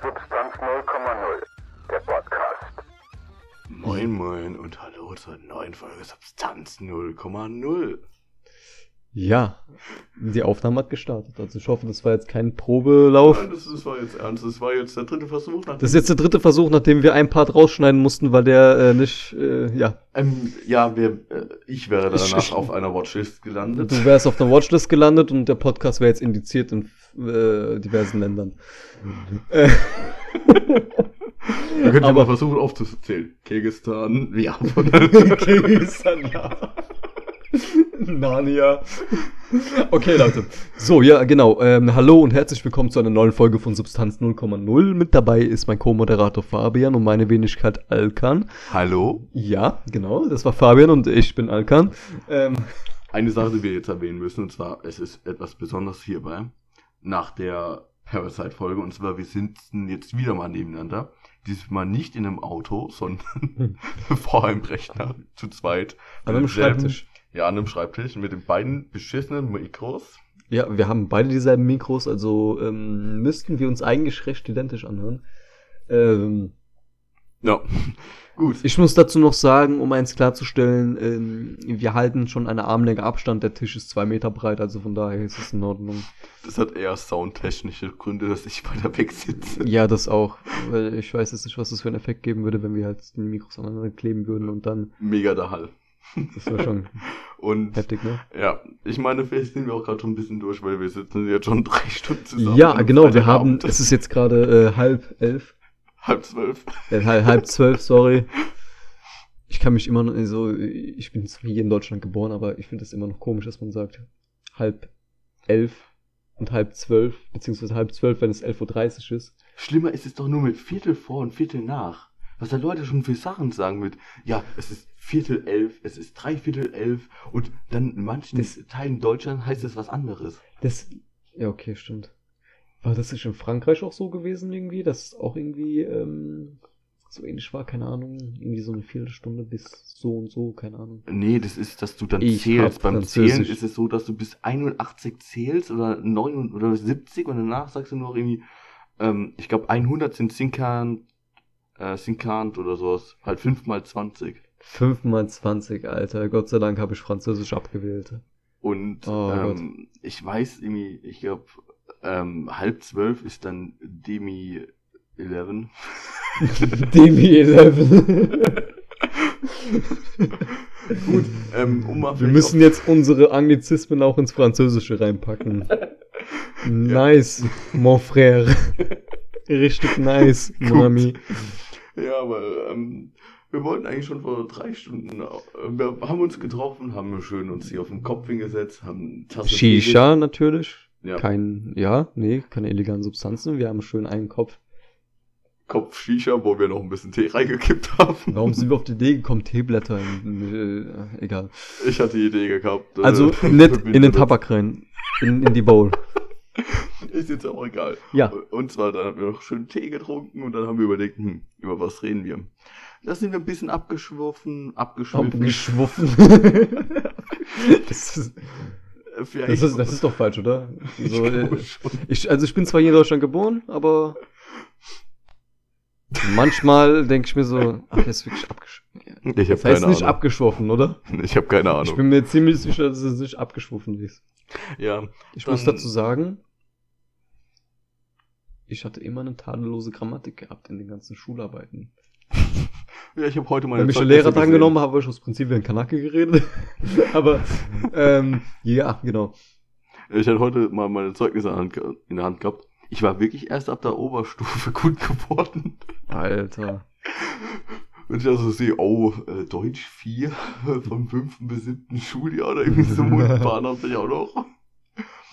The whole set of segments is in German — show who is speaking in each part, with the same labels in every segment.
Speaker 1: Substanz 0,0, der Podcast.
Speaker 2: Moin Moin und hallo zur neuen Folge Substanz 0,0.
Speaker 3: Ja, die Aufnahme hat gestartet. Also ich hoffe, das war jetzt kein Probelauf.
Speaker 2: Nein, das, das war jetzt ernst, das war jetzt der dritte Versuch.
Speaker 3: Das ist jetzt der dritte Versuch, nachdem wir ein Part rausschneiden mussten, weil der äh, nicht, äh, ja.
Speaker 2: ähm, ja, wir, äh, ich wäre
Speaker 3: Ich-
Speaker 2: danach
Speaker 3: ich-
Speaker 2: auf einer Watchlist gelandet.
Speaker 3: Du wärst auf der Watchlist gelandet und der Podcast wäre jetzt indiziert in äh, diversen Ländern.
Speaker 2: Wir könnten ja
Speaker 3: aber-
Speaker 2: mal versuchen aufzuzählen. Kirgistan, ja.
Speaker 3: Kirgisistan, ja. Narnia. Okay, Leute. So, ja, genau. Ähm, hallo und herzlich willkommen zu einer neuen Folge von Substanz 0,0. Mit dabei ist mein Co-Moderator Fabian und meine Wenigkeit Alkan.
Speaker 2: hallo?
Speaker 3: Ja, genau, das war Fabian und ich bin Alkan. Ähm,
Speaker 2: Eine Sache, die wir jetzt erwähnen müssen, und zwar, es ist etwas Besonderes hierbei, nach der Parasite-Folge, und zwar, wir sitzen jetzt wieder mal nebeneinander. Diesmal nicht in einem Auto, sondern vor einem Rechner, zu zweit.
Speaker 3: an einem Schreibtisch.
Speaker 2: Ja, an einem Schreibtisch mit den beiden beschissenen Mikros.
Speaker 3: Ja, wir haben beide dieselben Mikros, also ähm, müssten wir uns eigentlich recht identisch anhören. Ähm,
Speaker 2: Ja, gut.
Speaker 3: ich muss dazu noch sagen, um eins klarzustellen, ähm, wir halten schon eine Armlänge Abstand, der Tisch ist zwei Meter breit, also von daher ist es in Ordnung.
Speaker 2: Das hat eher soundtechnische Gründe, dass ich weiter weg sitze.
Speaker 3: Ja, das auch, weil ich weiß jetzt nicht, was das für einen Effekt geben würde, wenn wir halt die Mikros aneinander kleben würden und dann,
Speaker 2: Mega der Hall.
Speaker 3: das wäre schon
Speaker 2: Und
Speaker 3: heftig, ne?
Speaker 2: ja, ich meine, vielleicht sind wir auch gerade schon ein bisschen durch, weil wir sitzen jetzt schon drei Stunden zusammen.
Speaker 3: Ja, genau, wir haben, es ist jetzt gerade äh, halb elf.
Speaker 2: Halb zwölf.
Speaker 3: Ja, halb, zwölf, sorry. Ich kann mich immer noch so, ich bin zwar hier in Deutschland geboren, aber ich finde es immer noch komisch, dass man sagt halb elf und halb zwölf, beziehungsweise halb zwölf, wenn es 11.30 Uhr ist.
Speaker 2: Schlimmer ist es doch nur mit Viertel vor und Viertel nach. Was da Leute schon für Sachen sagen mit, ja, es ist Viertel elf, es ist Dreiviertel elf und dann in manchen
Speaker 3: Das-
Speaker 2: Teilen Deutschland heißt es was anderes.
Speaker 3: Das, ja, okay, stimmt. War das nicht in Frankreich auch so gewesen irgendwie, dass es auch irgendwie ähm, so ähnlich war, keine Ahnung, irgendwie so eine Viertelstunde bis so und so, keine Ahnung.
Speaker 2: Nee, das ist, dass du dann
Speaker 3: Ich
Speaker 2: zählst. Beim. Zählen ist es so, dass du bis 81 zählst oder 9 oder 70 und danach sagst du nur noch irgendwie, ähm, ich glaube 100 sind Sinkant, äh, Sinkant oder sowas. Halt 5 mal 20.
Speaker 3: 5 mal 20, Alter. Gott sei Dank habe ich Französisch abgewählt.
Speaker 2: Und
Speaker 3: Oh
Speaker 2: ähm, ich weiß irgendwie, ich glaube, ähm, halb zwölf ist dann Demi 11.
Speaker 3: Demi 11.
Speaker 2: Gut, ähm, um mal
Speaker 3: Wir müssen jetzt unsere Anglizismen auch ins Französische reinpacken. Nice, mon frère. Richtig nice, mon ami.
Speaker 2: Ja, aber ähm, wir wollten eigentlich schon vor drei Stunden, äh, wir haben uns getroffen, haben schön uns hier auf den Kopf hingesetzt, haben Tasse
Speaker 3: Shisha natürlich.
Speaker 2: Ja,
Speaker 3: Kein, ja, nee, keine illegalen Substanzen. Wir haben schön einen Kopf.
Speaker 2: Kopf Shisha, wo wir noch ein bisschen Tee reingekippt haben.
Speaker 3: Warum sind wir auf die Idee gekommen, Teeblätter in, äh, egal.
Speaker 2: Ich hatte die Idee gehabt. äh,
Speaker 3: Also nicht in den. Tabak rein. In, in die Bowl.
Speaker 2: Ist jetzt auch egal.
Speaker 3: Ja.
Speaker 2: Und zwar, dann haben wir noch schön Tee getrunken und dann haben wir überlegt, hm, über was reden wir? Da sind wir ein bisschen abgeschworfen, abgeschwiffen.
Speaker 3: Abgeschwuffen. das, ist,
Speaker 2: vielleicht-
Speaker 3: das, ist, das ist doch falsch, oder?
Speaker 2: ich
Speaker 3: So, äh,
Speaker 2: glaube schon.
Speaker 3: Ich, also ich bin zwar hier in Deutschland geboren, aber manchmal denke ich mir so, ach, der ist wirklich abgeschwoffen.
Speaker 2: Ich habe
Speaker 3: Das heißt
Speaker 2: keine
Speaker 3: nicht
Speaker 2: Ahnung.
Speaker 3: abgeschwoffen, oder?
Speaker 2: ich habe keine
Speaker 3: Ich
Speaker 2: Ahnung.
Speaker 3: bin mir ziemlich sicher, dass es nicht abgeschwoffen ist.
Speaker 2: ja,
Speaker 3: Ich muss dazu sagen, ich hatte immer eine tadellose Grammatik gehabt in den ganzen Schularbeiten.
Speaker 2: Ja, ich habe heute meine
Speaker 3: Wenn mich
Speaker 2: Zeugnisse
Speaker 3: Lehrer dran genommen habe, ich aus Prinzip wie ein Kanake geredet. aber ähm, ja, genau.
Speaker 2: Ich hatte heute mal meine Zeugnisse in der Hand gehabt. Ich war wirklich erst ab der Oberstufe gut geworden.
Speaker 3: Alter.
Speaker 2: Wenn ich also sehe, oh, äh, Deutsch 4 vom 5. bis 7. Schuljahr oder irgendwie so Mundbahn habe ich auch noch.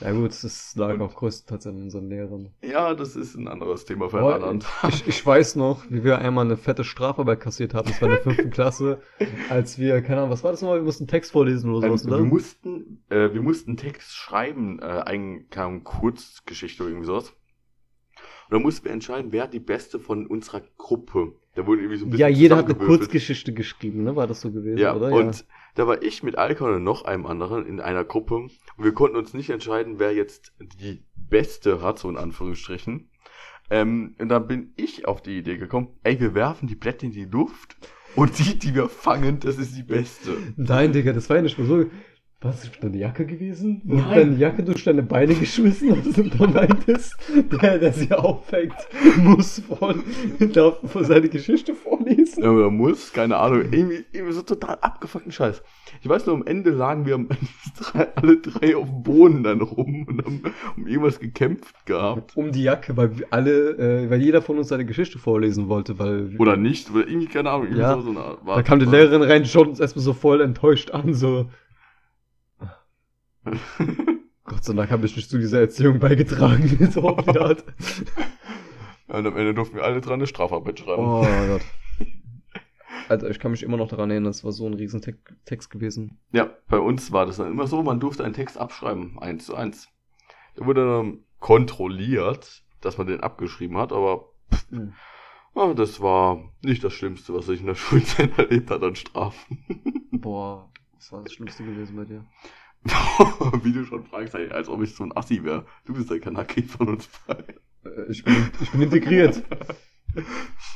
Speaker 3: Ja gut, das lag auch größtenteils an unseren Lehrern.
Speaker 2: Ja, das ist ein anderes Thema für einen anderen.
Speaker 3: ich, ich weiß noch, wie wir einmal eine fette Strafarbeit kassiert haben, das war in der fünften Klasse, als wir, keine Ahnung, was war das nochmal, wir mussten Text vorlesen oder sowas,
Speaker 2: Ähm,
Speaker 3: oder?
Speaker 2: wir mussten, äh, wir mussten Text schreiben, äh, ein, keine Ahnung, Kurzgeschichte oder irgendwie sowas. Und dann mussten wir entscheiden, wer die beste von unserer Gruppe. Da wurde irgendwie so ein bisschen
Speaker 3: ja, jeder hat eine. Kurzgeschichte geschrieben, ne? War das so gewesen,
Speaker 2: Ja,
Speaker 3: oder?
Speaker 2: und da war ich mit Alkon und noch einem anderen in einer Gruppe und wir konnten uns nicht entscheiden, wer jetzt die beste hat, so in Anführungsstrichen. Ähm, und dann bin ich auf die Idee gekommen, ey, wir werfen die Blätter in die Luft und die, die wir fangen, das ist die beste.
Speaker 3: Nein, Digga, das war ja nicht mal so. Was ist deine Jacke gewesen? Du hast
Speaker 2: Nein.
Speaker 3: deine Jacke durch deine Beine geschmissen und du dann meintest, der, der sie auffängt, muss von, darf von seine Geschichte vorlesen.
Speaker 2: Ja, oder muss, keine Ahnung, irgendwie, irgendwie so total abgefuckten Scheiß. Ich weiß nur, am Ende lagen wir alle drei auf dem Boden dann rum und haben um irgendwas gekämpft gehabt.
Speaker 3: Um die Jacke, weil wir alle, äh, weil jeder von uns seine Geschichte vorlesen wollte, weil
Speaker 2: Oder nicht, oder irgendwie, keine Ahnung, irgendwie
Speaker 3: Ja.
Speaker 2: so, so eine Art. War-
Speaker 3: da kam die Lehrerin rein, schaut uns erstmal so voll enttäuscht an, so. Gott sei Dank habe ich nicht zu dieser Erziehung beigetragen, so auf die Art.
Speaker 2: Und am Ende durften wir alle dran eine Strafarbeit schreiben.
Speaker 3: Oh Gott. Alter, ich kann mich immer noch daran erinnern, das war so ein riesen Te Text gewesen.
Speaker 2: Ja, bei uns war das dann immer so, man durfte einen Text abschreiben, eins zu eins. Der wurde dann kontrolliert, dass man den abgeschrieben hat, aber
Speaker 3: Mhm.
Speaker 2: ah, das war nicht das Schlimmste, was ich in der Schulzeit erlebt hat an Strafen.
Speaker 3: Boah, was war das Schlimmste gewesen bei dir?
Speaker 2: Wie du schon fragst, als ob ich so ein Assi wäre. Du bist der Kanaki von uns beiden.
Speaker 3: Äh, Ich bin, ich bin integriert.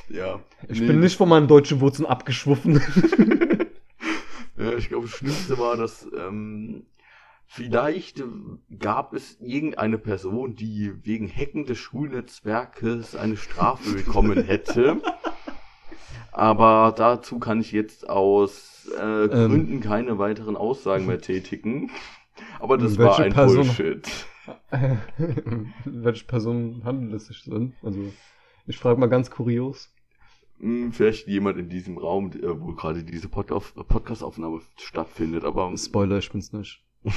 Speaker 2: Ja.
Speaker 3: Ich
Speaker 2: Nee,
Speaker 3: bin nicht von meinen deutschen Wurzeln abgeschwuffen.
Speaker 2: Ja, ich glaube, das Schlimmste war, dass ähm, vielleicht gab es irgendeine Person, die wegen Hacken des Schulnetzwerkes eine Strafe bekommen hätte. Aber dazu kann ich jetzt aus äh,
Speaker 3: Ähm.
Speaker 2: Gründen keine weiteren Aussagen mehr tätigen. Aber das war ein
Speaker 3: Person?
Speaker 2: Bullshit.
Speaker 3: Welche Personen handelt es sich denn? Also, ich frage mal ganz kurios.
Speaker 2: Hm, Vielleicht jemand in diesem Raum, wo gerade diese Podcast- Podcast-Aufnahme stattfindet, aber
Speaker 3: Spoiler, ich bin's nicht.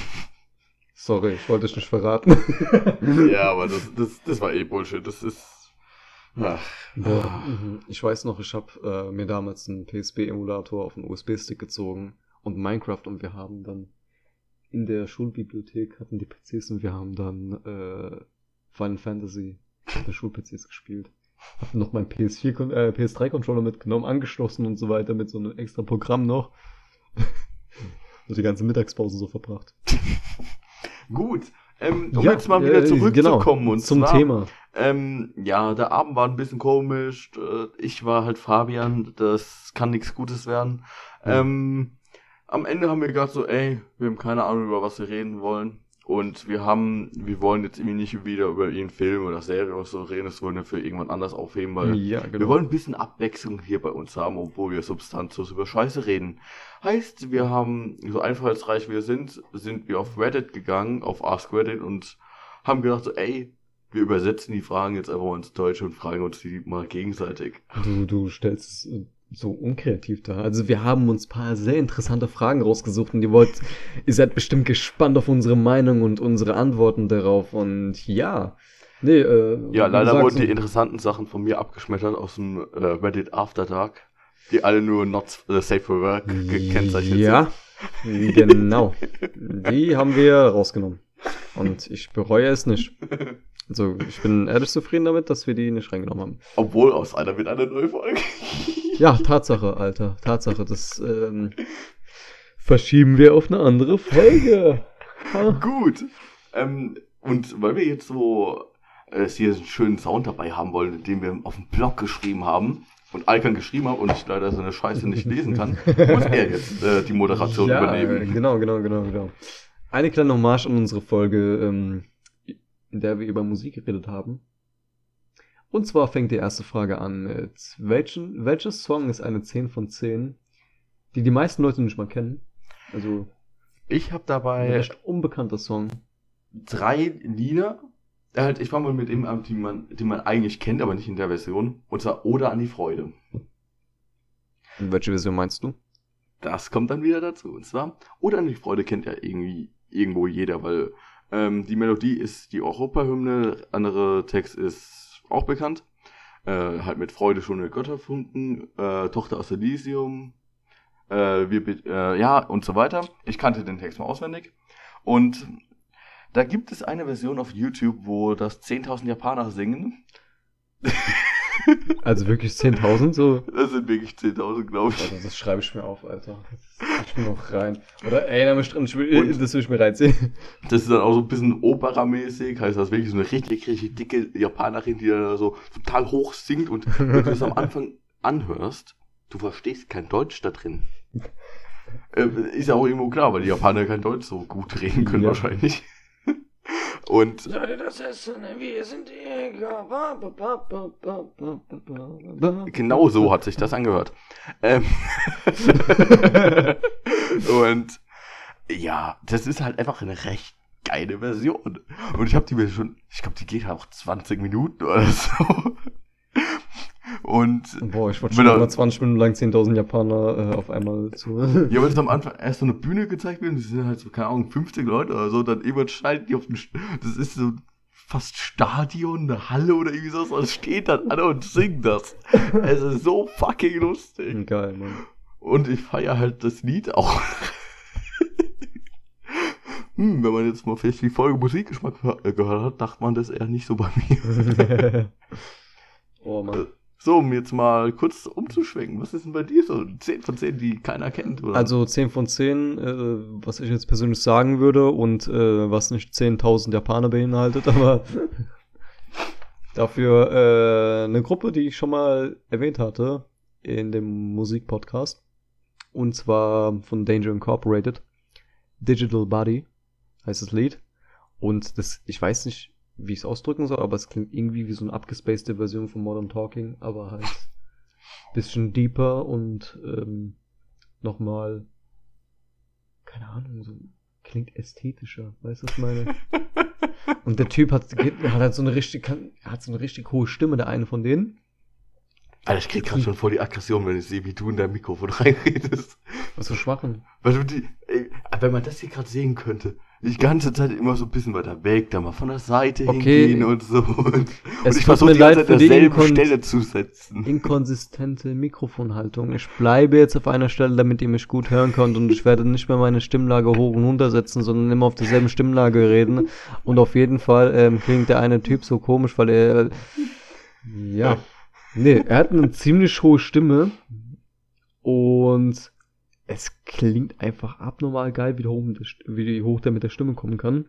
Speaker 3: Sorry, ich wollte dich nicht verraten.
Speaker 2: ja, aber das, das, das war eh Bullshit. Das ist. Ach.
Speaker 3: Boah, mhm. ich weiß noch, ich habe äh, mir damals einen PSP-Emulator auf einen USB-Stick gezogen und Minecraft und wir haben dann in der Schulbibliothek hatten die PCs und wir haben dann äh, Final Fantasy auf den Schul-PCs gespielt. Hab noch meinen PS4, Kon- äh, PS3-Controller mitgenommen, angeschlossen und so weiter mit so einem extra Programm noch. und die ganze Mittagspause so verbracht.
Speaker 2: Gut. Ähm, um
Speaker 3: Ja,
Speaker 2: jetzt mal wieder
Speaker 3: äh,
Speaker 2: zurückzukommen
Speaker 3: genau,
Speaker 2: und
Speaker 3: zum
Speaker 2: zwar,
Speaker 3: Thema.
Speaker 2: Ähm, ja, der Abend war ein bisschen komisch. Äh, Ich war halt Fabian. Das kann nichts Gutes werden.
Speaker 3: Ja.
Speaker 2: Ähm, am Ende haben wir gedacht so, ey, wir haben keine Ahnung, über was wir reden wollen. Und wir haben, wir wollen jetzt irgendwie nicht wieder über irgendeinen Film oder Serie oder so reden. Das wollen wir für irgendwann anders aufheben, weil
Speaker 3: Ja, genau.
Speaker 2: wir wollen ein bisschen Abwechslung hier bei uns haben, obwohl wir substanzlos über Scheiße reden. Heißt, wir haben, so einfallsreich wir sind, sind wir auf Reddit gegangen, auf Ask Reddit und haben gedacht so, ey, wir übersetzen die Fragen jetzt einfach mal ins Deutsche und fragen uns die mal gegenseitig.
Speaker 3: Du, du stellst es so unkreativ dar. Also wir haben uns ein paar sehr interessante Fragen rausgesucht und ihr wollt, ihr seid bestimmt gespannt auf unsere Meinung und unsere Antworten darauf und ja. Nee, äh,
Speaker 2: Ja, leider wurden die interessanten Sachen von mir abgeschmettert aus dem äh, Reddit After Dark, die alle nur not äh, safe for work gekennzeichnet
Speaker 3: Ja, genau. Die haben wir rausgenommen. Und ich bereue es nicht. Also, ich bin ehrlich zufrieden damit, dass wir die nicht reingenommen haben.
Speaker 2: sind. Obwohl aus einer wird eine neue Folge.
Speaker 3: Ja, Tatsache, Alter. Tatsache. Das ähm, verschieben wir auf eine andere Folge.
Speaker 2: Gut. Ähm, und weil wir jetzt so äh, hier einen schönen Sound dabei haben wollen, den wir auf dem Blog geschrieben haben und Alkan geschrieben hat und ich leider so eine Scheiße nicht lesen kann, muss er jetzt äh, die Moderation
Speaker 3: ja,
Speaker 2: übernehmen.
Speaker 3: Genau, genau, genau, genau. Eine kleine Hommage an unsere Folge, ähm, in der wir über Musik geredet haben. Und zwar fängt die erste Frage an mit, welchen, welches Song ist eine 10 von 10, die die meisten Leute nicht mal kennen? Also,
Speaker 2: Ich habe
Speaker 3: ein
Speaker 2: dabei
Speaker 3: recht unbekannter Song.
Speaker 2: drei Lieder. Halt, ich fange mal mit dem an, die man, die man eigentlich kennt, aber nicht in der Version. Und zwar Oder an die Freude.
Speaker 3: Und welche Version meinst du?
Speaker 2: Das kommt dann wieder dazu. Und zwar, Oder an die Freude kennt ja irgendwie irgendwo jeder, weil ähm, die Melodie ist die Europahymne, andere Text ist auch bekannt. Äh, halt mit Freude schon der Götterfunken, äh, Tochter aus Elysium, äh, wir, äh, ja, und so weiter. Ich kannte den Text mal auswendig. Und da gibt es eine Version auf YouTube, wo das 10.000 Japaner singen.
Speaker 3: Also wirklich 10.000 so.
Speaker 2: Das sind wirklich 10.000, glaube ich.
Speaker 3: Alter, das schreibe ich mir auf, Alter. Das ich mir noch rein. Oder erinnere mich dran, ich will,
Speaker 2: Und-
Speaker 3: das will ich mir reinziehen.
Speaker 2: Das ist dann auch so ein bisschen operamäßig, heißt das wirklich so eine richtig, richtig dicke Japanerin, die dann so total hoch singt und wenn du das am Anfang anhörst, du verstehst kein Deutsch da drin. Äh, ist ja auch irgendwo klar, weil die Japaner kein Deutsch so gut reden können
Speaker 3: Ja.
Speaker 2: wahrscheinlich. Und
Speaker 3: Leute, das Essen, wir sind Jäger.
Speaker 2: Genau so hat sich das angehört. Ähm und ja, das ist halt einfach eine recht geile Version. Und ich habe die mir schon, ich glaube, die geht halt auch 20 Minuten oder so. Und
Speaker 3: Boah, ich wollte schon
Speaker 2: er-
Speaker 3: mal 20 Minuten lang 10.000 Japaner äh, auf einmal zu.
Speaker 2: ja, wenn es am Anfang erst so eine Bühne gezeigt wird, das sind halt so, keine Ahnung, 50 Leute oder so, dann irgendwann schalten die auf den, St- das ist so fast Stadion, eine Halle oder irgendwie so, und steht dann alle und singt das. Es ist so fucking lustig.
Speaker 3: Geil, Mann.
Speaker 2: Und ich feiere halt das Lied auch. hm, wenn man jetzt mal vielleicht die Folge Musikgeschmack gehört hat, dachte man das eher nicht so bei mir.
Speaker 3: oh Mann.
Speaker 2: So, um jetzt mal kurz umzuschwenken. Was ist denn bei dir so? 10 von 10, die keiner kennt, oder?
Speaker 3: Also 10 von 10, äh, was ich jetzt persönlich sagen würde und äh, was nicht 10.000 Japaner beinhaltet, aber dafür äh, eine Gruppe, die ich schon mal erwähnt hatte in dem Musikpodcast und zwar von Danger Incorporated. Digital Body heißt das Lied und das, ich weiß nicht, wie ich es ausdrücken soll, aber es klingt irgendwie wie so eine abgespacede Version von Modern Talking, aber halt bisschen deeper und ähm, nochmal, keine Ahnung, so klingt ästhetischer, weißt du, was ich meine? und der Typ hat, hat halt so eine richtig, hat so eine richtig hohe Stimme, der eine von denen.
Speaker 2: Alter, ich krieg gerade schon voll die Aggression, wenn ich sehe, wie du in dein Mikrofon reinredest.
Speaker 3: Was für Schwachen.
Speaker 2: Weil du die, ey, wenn man das hier gerade sehen könnte, die ganze Zeit immer so ein bisschen weiter weg, dann mal von der Seite
Speaker 3: Okay.
Speaker 2: hingehen und so. Und,
Speaker 3: Es
Speaker 2: und ich versuche die ganze
Speaker 3: leid
Speaker 2: Zeit
Speaker 3: die
Speaker 2: derselben Stelle zu setzen.
Speaker 3: Inkonsistente Mikrofonhaltung. Ich bleibe jetzt auf einer Stelle, damit ihr mich gut hören könnt und ich werde nicht mehr meine Stimmlage hoch und runter setzen, sondern immer auf derselben Stimmlage reden. Und auf jeden Fall ähm, klingt der eine Typ so komisch, weil er. Ja. Nee, er hat eine ziemlich hohe Stimme und es klingt einfach abnormal geil, wie hoch, wie hoch der mit der Stimme kommen kann.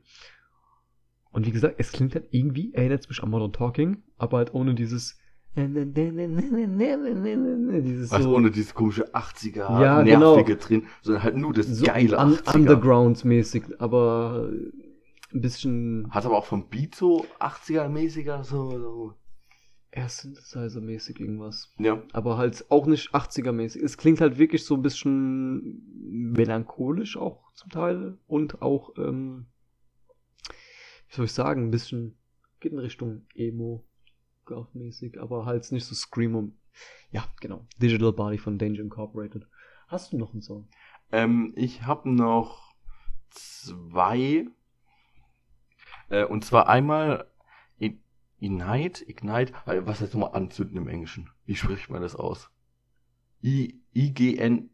Speaker 3: Und wie gesagt, es klingt halt irgendwie, erinnert es mich an Modern Talking, aber halt ohne dieses dieses
Speaker 2: du,
Speaker 3: so,
Speaker 2: ohne dieses komische 80er,
Speaker 3: Ja,
Speaker 2: nervige
Speaker 3: genau.
Speaker 2: drin, sondern halt nur das
Speaker 3: so
Speaker 2: geile
Speaker 3: un
Speaker 2: 80er.
Speaker 3: Underground-mäßig, aber ein bisschen
Speaker 2: Hat aber auch vom Beat so 80er-mäßiger, so, so.
Speaker 3: Eher Synthesizer-mäßig irgendwas.
Speaker 2: Ja.
Speaker 3: Aber halt auch nicht 80er-mäßig. Es klingt halt wirklich so ein bisschen melancholisch auch zum Teil und auch, ähm, wie soll ich sagen, ein bisschen geht in Richtung Emo, mäßig, aber halt nicht so Screamo. Ja, genau. Digital Body von Danger Incorporated. Hast du noch einen Song?
Speaker 2: Ähm, ich habe noch zwei. Äh, und zwar einmal Ignite, Ignite, äh, was heißt nochmal anzünden im Englischen? Wie spricht man das aus? I, I-G-N,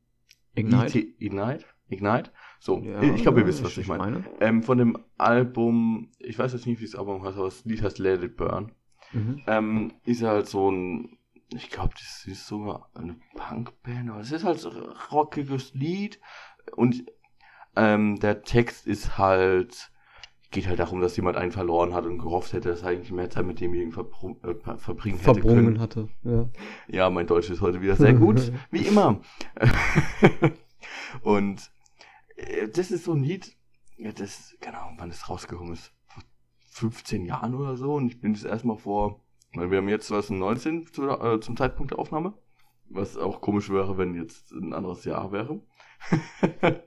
Speaker 3: Ignite?
Speaker 2: I-T- Ignite? Ignite? So,
Speaker 3: Ja,
Speaker 2: ich glaube, ihr wisst, was ich meine.
Speaker 3: meine.
Speaker 2: Ähm, von dem Album, ich weiß jetzt nicht, wie das Album heißt, aber das Lied heißt Let It Burn.
Speaker 3: Mhm.
Speaker 2: Ähm, ist halt so ein, ich glaube, das ist sogar eine Punkband, aber es ist halt so ein rockiges Lied und ähm, der Text ist halt, geht halt darum, dass jemand einen verloren hat und gehofft hätte, dass er eigentlich mehr Zeit mit demjenigen verbru- äh, ver- verbringen hätte
Speaker 3: Verbrungen
Speaker 2: können.
Speaker 3: hatte. Ja.
Speaker 2: Ja, mein Deutsch ist heute wieder sehr gut, wie immer. und äh, das ist so ein Lied, ja, das, keine Ahnung, wann es rausgekommen ist. Vor 15 Jahren oder so. Und ich bin das erstmal vor, weil wir haben jetzt 2019 zu, äh, zum Zeitpunkt der Aufnahme. Was auch komisch wäre, wenn jetzt ein anderes Jahr wäre.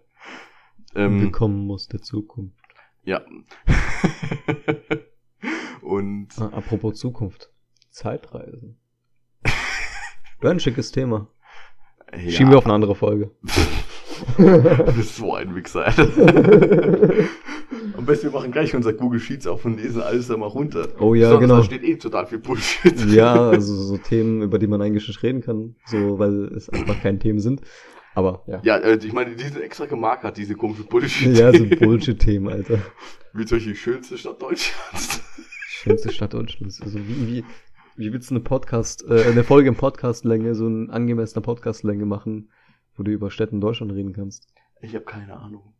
Speaker 2: ähm,
Speaker 3: Willkommen aus der Zukunft.
Speaker 2: Ja. Und
Speaker 3: Ah, apropos Zukunft. Zeitreisen. Wäre ein schickes Thema.
Speaker 2: ja,
Speaker 3: Schieben wir auf eine andere Folge.
Speaker 2: du bist so ein Wichser. Am besten wir machen gleich unser Google Sheets auf und lesen alles da mal runter.
Speaker 3: Oh ja,
Speaker 2: Sonst
Speaker 3: genau.
Speaker 2: Da steht eh total viel Bullshit.
Speaker 3: ja, also so Themen, über die man eigentlich nicht reden kann, so weil es einfach keine Themen sind. Aber ja.
Speaker 2: Ja, äh, ich meine, die sind extra gemarkert, diese komischen Bullshit.
Speaker 3: Ja, so Bullshit-Themen, Alter.
Speaker 2: Wie zum Beispiel die schönste Stadt Deutschlands.
Speaker 3: Schönste Stadt Deutschlands. Also wie, wie, wie willst du eine Podcast, äh, eine Folge in Podcastlänge, so eine angemessene Podcastlänge machen, wo du über Städte in Deutschland reden kannst?
Speaker 2: Ich habe keine Ahnung.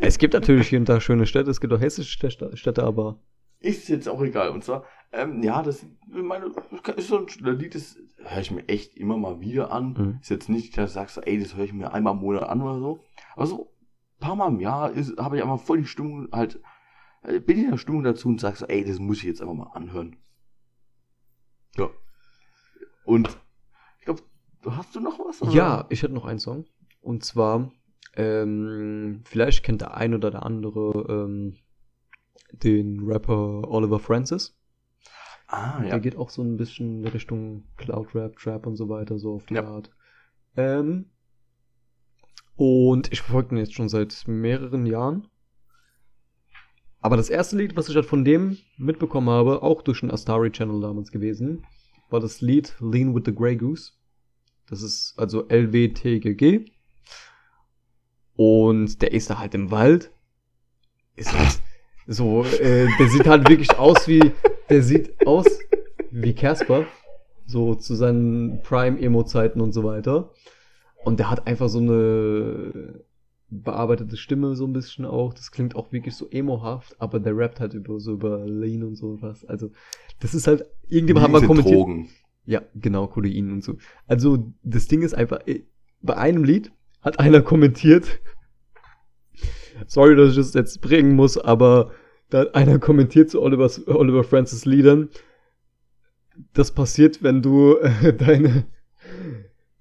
Speaker 3: Es gibt natürlich hier und da schöne Städte, es gibt auch hessische Städte aber
Speaker 2: Ist jetzt auch egal. Und zwar, ähm, ja, das meine, ist so ein Lied, das höre ich mir echt immer mal wieder an.
Speaker 3: Mhm.
Speaker 2: Ist jetzt nicht, dass du sagst, ey, das höre ich mir einmal im Monat an oder so. Aber so ein paar Mal im Jahr habe ich einfach voll die Stimmung halt, äh, bin ich in der Stimmung dazu und sag so, ey, das muss ich jetzt einfach mal anhören. Ja. Und ich glaube, hast du noch was? oder?
Speaker 3: Ja, ich hätte noch einen Song. Und zwar, ähm, vielleicht kennt der ein oder der andere ähm, den Rapper Oliver Francis.
Speaker 2: Ah, ja.
Speaker 3: Der geht auch so ein bisschen in Richtung Cloud Rap, Trap und so weiter, so auf die
Speaker 2: Ja.
Speaker 3: Art. Ähm, und ich verfolge ihn jetzt schon seit mehreren Jahren. Aber das erste Lied, was ich halt von dem mitbekommen habe, auch durch den Astari Channel damals gewesen, war das Lied Lean with the Grey Goose. Das ist also LWTGG. Und der ist da halt im Wald. Ist halt so, äh, der sieht halt wirklich aus wie, der sieht aus wie Casper. So zu seinen Prime-Emo-Zeiten und so weiter. Und der hat einfach so eine bearbeitete Stimme so ein bisschen auch. Das klingt auch wirklich so emo-haft, aber der rappt halt über so über Lean und so was. Also, das ist halt, irgendjemand hat mal kommentiert.
Speaker 2: Drogen.
Speaker 3: Ja, genau, Kodein und so. Also, das Ding ist einfach, bei einem Lied hat einer kommentiert, sorry, dass ich das jetzt bringen muss, aber da einer kommentiert zu Oliver, Oliver Francis Liedern, das passiert, wenn du äh, deine,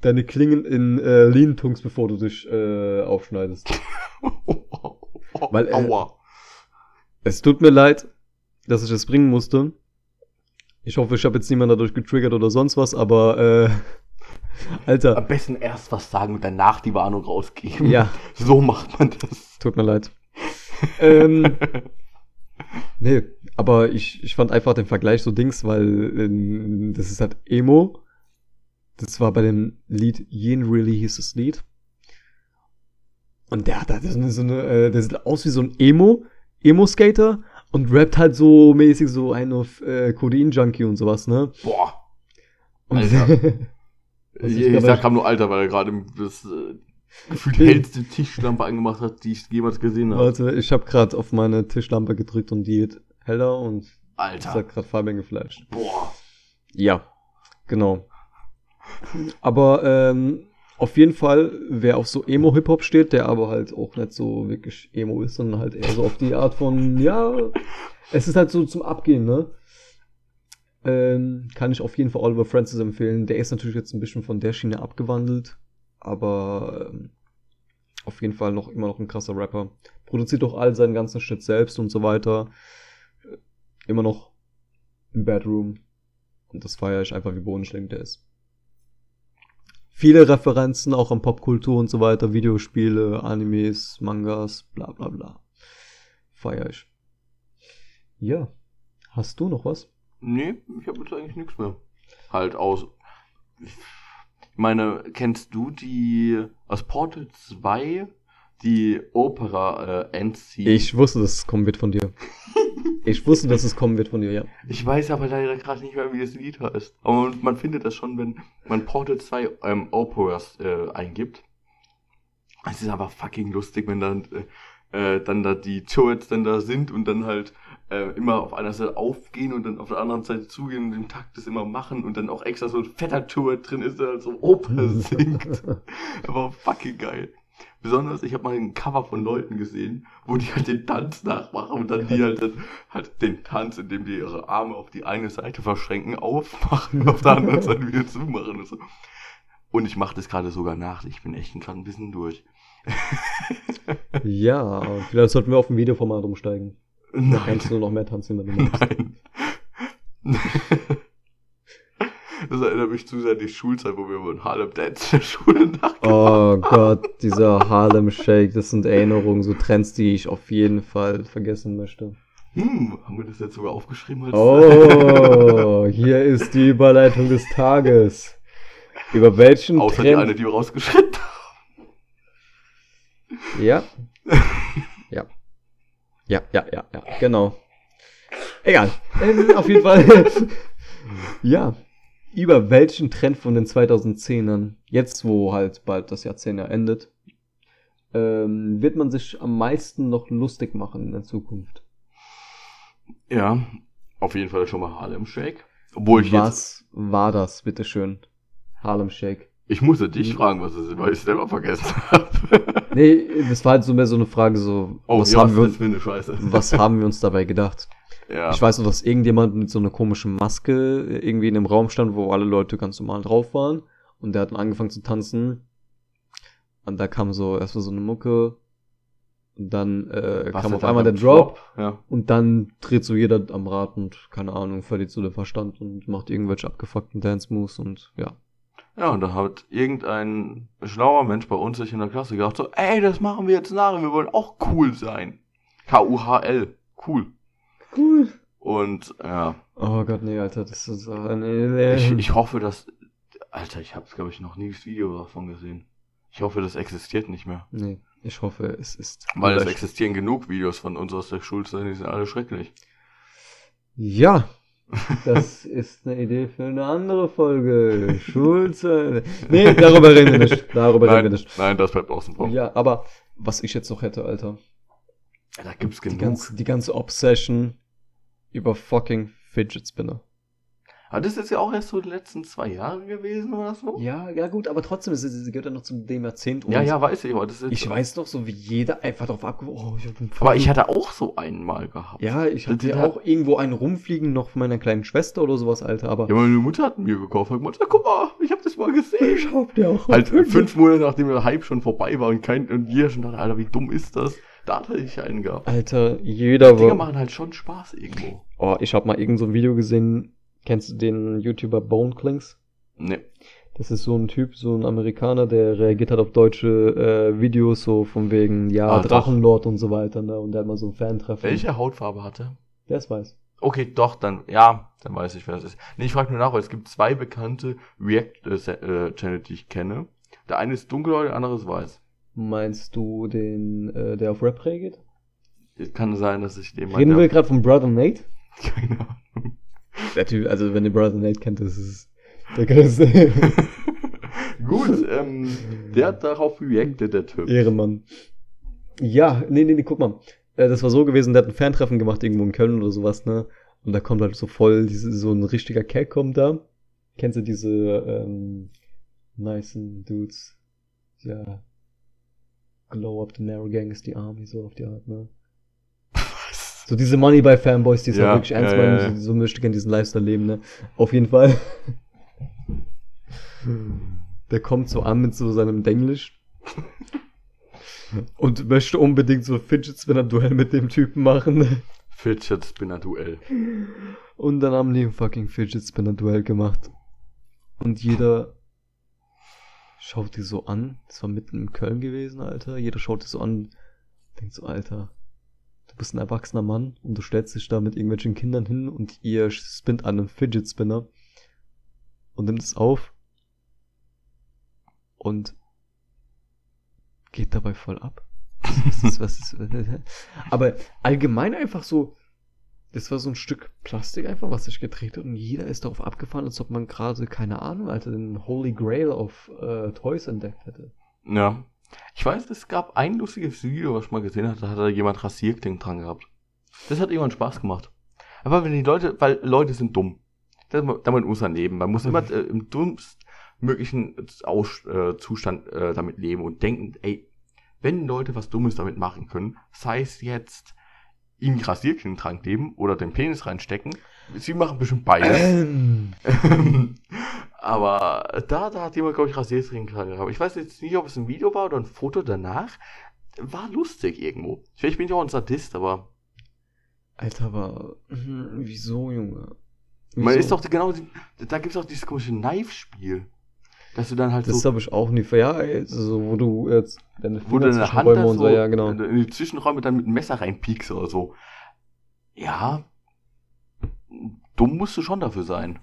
Speaker 3: deine Klingen in äh, Lean tunkst, bevor du dich äh, aufschneidest. Weil, äh,
Speaker 2: Aua.
Speaker 3: Es tut mir leid, dass ich das bringen musste. Ich hoffe, ich habe jetzt niemanden dadurch getriggert oder sonst was, aber äh, Alter,
Speaker 2: Am besten erst was sagen und danach die Warnung rausgeben.
Speaker 3: ja,
Speaker 2: So macht man das.
Speaker 3: tut mir leid. ähm, nee, aber ich, ich fand einfach den Vergleich so Dings, weil ähm, das ist halt Emo. Das war bei dem Lied Yin Really hieß das Lied. Und der hat halt so eine, so eine äh, der sieht aus wie so ein Emo, Emo-Skater und rappt halt so mäßig so ein auf äh, Codein-Junkie und sowas, ne?
Speaker 2: Boah.
Speaker 3: Und
Speaker 2: Alter.
Speaker 3: Was
Speaker 2: Ich,
Speaker 3: ich
Speaker 2: sag kam nur Alter, weil er gerade das äh, gefühlt hellste Tischlampe angemacht hat, die ich jemals gesehen habe.
Speaker 3: Warte, ich habe gerade auf meine Tischlampe gedrückt und die wird heller und
Speaker 2: Alter.
Speaker 3: hat gerade Fabian geflasht.
Speaker 2: Boah.
Speaker 3: Ja, genau. Aber ähm, auf jeden Fall, wer auf so Emo-Hip-Hop steht, der aber halt auch nicht so wirklich Emo ist, sondern halt eher so auf die Art von, ja, es ist halt so zum Abgehen, ne? Ähm, kann ich auf jeden Fall Oliver Francis empfehlen. Der ist natürlich jetzt ein bisschen von der Schiene abgewandelt, aber ähm, auf jeden Fall noch immer noch ein krasser Rapper. Produziert auch all seinen ganzen Shit selbst und so weiter. Äh, Immer noch im Bedroom. Und das feiere ich einfach, wie bodenständig der ist. Viele Referenzen auch an Popkultur und so weiter, Videospiele, Animes, Mangas, bla bla bla. Feier ich. Ja. Hast du noch was?
Speaker 2: Nee, ich habe jetzt eigentlich nichts mehr. Halt aus. Ich meine, kennst du die aus Portal 2 die Opera äh, Endscene?
Speaker 3: Ich wusste, dass es kommen wird von dir. Ich wusste, dass es kommen wird von dir, ja.
Speaker 2: Ich weiß aber leider gerade nicht mehr, wie das Lied heißt. Aber man, findet das schon, wenn man Portal 2 ähm, Operas äh, eingibt. Es ist aber fucking lustig, wenn dann, äh, äh, dann da die Turrets dann da sind und dann halt äh, immer auf einer Seite aufgehen und dann auf der anderen Seite zugehen und den Takt das immer machen und dann auch extra so ein fetter Turret drin ist, der halt so Oper singt. aber fucking geil. Besonders, ich habe mal ein Cover von Leuten gesehen, wo die halt den Tanz nachmachen und dann die halt, dann, halt den Tanz, indem die ihre Arme auf die eine Seite verschränken, aufmachen und auf der anderen Seite wieder zumachen und so. Und ich mache das gerade sogar nach. Ich bin echt gerade ein bisschen durch.
Speaker 3: Ja, vielleicht sollten wir auf ein Videoformat umsteigen. Da
Speaker 2: Nein,
Speaker 3: kannst du nur noch mehr tanzen, wenn du magst.
Speaker 2: nein. Das erinnert mich zu sehr an die Schulzeit, wo wir über den Harlem Dance in der Schule nachgedacht
Speaker 3: Oh Gott, dieser Harlem Shake, das sind Erinnerungen, so Trends, die ich auf jeden Fall vergessen möchte.
Speaker 2: Hm, haben wir das jetzt sogar aufgeschrieben? Als
Speaker 3: Oh, hier ist die Überleitung des Tages. Über welchen
Speaker 2: Außer die eine,
Speaker 3: Trend...
Speaker 2: die wir rausgeschritten haben.
Speaker 3: Ja. Ja, ja, ja, ja, genau. Egal. Ähm, auf jeden Fall. Ja, über welchen Trend von den 2010ern, jetzt wo halt bald das Jahrzehnt ja endet, ähm, wird man sich am meisten noch lustig machen in der Zukunft?
Speaker 2: Ja, auf jeden Fall schon mal Harlem Shake. Obwohl ich jetzt,
Speaker 3: Was war das, bitteschön? Harlem Shake.
Speaker 2: ich musste dich fragen, was es ist, weil ich es selber vergessen habe.
Speaker 3: Nee, das war halt so mehr so eine Frage, so,
Speaker 2: Oh,
Speaker 3: was,
Speaker 2: ja,
Speaker 3: haben wir, was haben wir uns dabei gedacht?
Speaker 2: Ja.
Speaker 3: Ich weiß noch, dass irgendjemand mit so einer komischen Maske irgendwie in einem Raum stand, wo alle Leute ganz normal drauf waren. Und der hat dann angefangen zu tanzen. Und da kam so erstmal so eine Mucke. Und dann äh,
Speaker 2: Was
Speaker 3: kam auf einmal der
Speaker 2: beim
Speaker 3: Drop.
Speaker 2: Ja.
Speaker 3: Und dann dreht so jeder am Rad und, keine Ahnung, verliert so den Verstand und macht irgendwelche abgefuckten Dance-Moves und ja.
Speaker 2: Ja, und da hat irgendein schlauer Mensch bei uns sich in der Klasse gedacht, so, ey, das machen wir jetzt nach, wir wollen auch cool sein. K-U-H-L, cool.
Speaker 3: Cool.
Speaker 2: Und ja,
Speaker 3: Oh Gott, nee, Alter, das ist äh, nee, nee.
Speaker 2: ich, ich hoffe, dass, Alter, ich habe glaube ich noch nie das Video davon gesehen. Ich hoffe, das existiert nicht mehr.
Speaker 3: nee, ich hoffe, es ist.
Speaker 2: Weil es existieren genug Videos von uns aus der Schulzeit, die sind alle schrecklich.
Speaker 3: Ja, das ist eine Idee für eine andere Folge. Schulze. Nee, darüber reden wir nicht. Darüber reden wir
Speaker 2: Nein,
Speaker 3: nicht.
Speaker 2: nein, das bleibt außen vor.
Speaker 3: Ja, aber was ich jetzt noch hätte, Alter.
Speaker 2: Da gibt's
Speaker 3: Die
Speaker 2: genug.
Speaker 3: ganze, die ganze Obsession über fucking Fidget Spinner.
Speaker 2: Aber das ist ja auch erst so die letzten zwei Jahre gewesen oder so?
Speaker 3: Ja, ja gut, aber trotzdem, es, gehört ja noch zum dem Jahrzehnt.
Speaker 2: ja, ja, weiß ich, aber das ist
Speaker 3: Ich weiß noch, so wie jeder einfach drauf abgeworfen. Oh, ich hab
Speaker 2: Aber ich hatte auch so einen mal gehabt.
Speaker 3: Ja, ich hatte ja auch irgendwo einen rumfliegen, noch von meiner kleinen Schwester oder sowas, Alter, aber.
Speaker 2: Ja, meine Mutter hat mir gekauft. Hat gesagt, guck mal, ich hab das mal gesehen.
Speaker 3: hab dir auch
Speaker 2: Halt fünf Monate nachdem der Hype schon vorbei war und kein und jeder schon dachte, Alter, wie dumm ist das? Da hatte ich einen gehabt.
Speaker 3: Alter, jeder
Speaker 2: Dinger
Speaker 3: war.
Speaker 2: machen halt schon Spaß irgendwo.
Speaker 3: Oh, ich habe mal irgend so ein Video gesehen. Kennst du den YouTuber Bone Clinks?
Speaker 2: Ne.
Speaker 3: Das ist so ein Typ, so ein Amerikaner, der reagiert hat auf deutsche äh, Videos, so von wegen, ja,
Speaker 2: Ah, doch.
Speaker 3: Drachenlord und so weiter, ne? Und der hat mal so ein Fan-Treffen.
Speaker 2: Welche Hautfarbe hatte?
Speaker 3: Der ist weiß.
Speaker 2: Okay, doch, dann, ja, dann weiß ich, wer das ist. Nee, ich frage nur nach, weil es gibt zwei bekannte React-Channel, die ich kenne. Der eine ist dunkelhäutig, der andere ist weiß.
Speaker 3: Meinst du den, äh, der auf Rap reagiert?
Speaker 2: Es kann sein, dass ich den
Speaker 3: Reden wir gerade von Brother Nate?
Speaker 2: Keine Ahnung.
Speaker 3: Der Typ, also wenn ihr Brother Nate kennt, das ist der größte
Speaker 2: Gut, ähm, der hat darauf reacted, der Typ.
Speaker 3: Ehrenmann. Ja, nee, nee, nee, guck mal. Äh, Das war so gewesen, der hat ein Fantreffen gemacht irgendwo in Köln oder sowas, ne? Und da kommt halt so voll, diese, so ein richtiger Kerl kommt da. Kennst du diese ähm, nicen Dudes? Ja. Glow up the narrow gang is the army, so auf die Art, ne? So diese Money by Fanboys, die es
Speaker 2: Ja,
Speaker 3: halt wirklich ernst
Speaker 2: ja,
Speaker 3: meinen,
Speaker 2: ja, ja.
Speaker 3: so, möchte gerne diesen Lifestyle leben, ne? Auf jeden Fall. Der kommt so an mit so seinem Denglisch. Und möchte unbedingt so Fidget Spinner Duell mit dem Typen machen. ne?
Speaker 2: Fidget Spinner Duell.
Speaker 3: Und dann haben die ein fucking Fidget Spinner Duell gemacht. Und jeder schaut die so an. Das war mitten in Köln gewesen, Alter. Jeder schaut die so an. Denkt so, Alter, du bist ein erwachsener Mann und du stellst dich da mit irgendwelchen Kindern hin und ihr spinnt an einem Fidget Spinner und nimmt es auf und geht dabei voll ab. Was ist, was ist, aber allgemein einfach so, das war so ein Stück Plastik einfach, was sich gedreht hat und jeder ist darauf abgefahren, als ob man gerade, keine Ahnung, Alter, den Holy Grail of äh, Toys entdeckt hätte.
Speaker 2: Ja. Ich weiß, es gab ein lustiges Video, was ich mal gesehen hatte, da hat da jemand Rasierklingen dran gehabt. Das hat irgendwann Spaß gemacht. Aber wenn die Leute, weil Leute sind dumm. Das- Damit muss man leben. Man muss immer äh, im dummsten möglichen Aus, äh, Zustand äh, damit leben und denken, ey, wenn Leute was Dummes damit machen können, sei es jetzt irgendwie Rasierklingen dran kleben oder den Penis reinstecken, sie machen bestimmt beides.
Speaker 3: Ähm.
Speaker 2: Aber da, da hat jemand, glaube ich, Rasierklingen dran gehabt. Ich weiß jetzt nicht, ob es ein Video war oder ein Foto danach. War lustig irgendwo. Vielleicht bin ich auch ein Sadist, aber
Speaker 3: Alter, aber mhm, wieso, Junge? Wieso?
Speaker 2: man ist doch genau, da gibt es auch dieses komische Knife-Spiel. Dass du dann halt
Speaker 3: Das
Speaker 2: so,
Speaker 3: habe ich auch nie. Ja, also, wo du jetzt deine
Speaker 2: wo du deine Hand so
Speaker 3: so, ja, genau.
Speaker 2: in die Zwischenräume dann mit einem Messer reinpiekst oder so. Ja, dumm musst du schon dafür sein.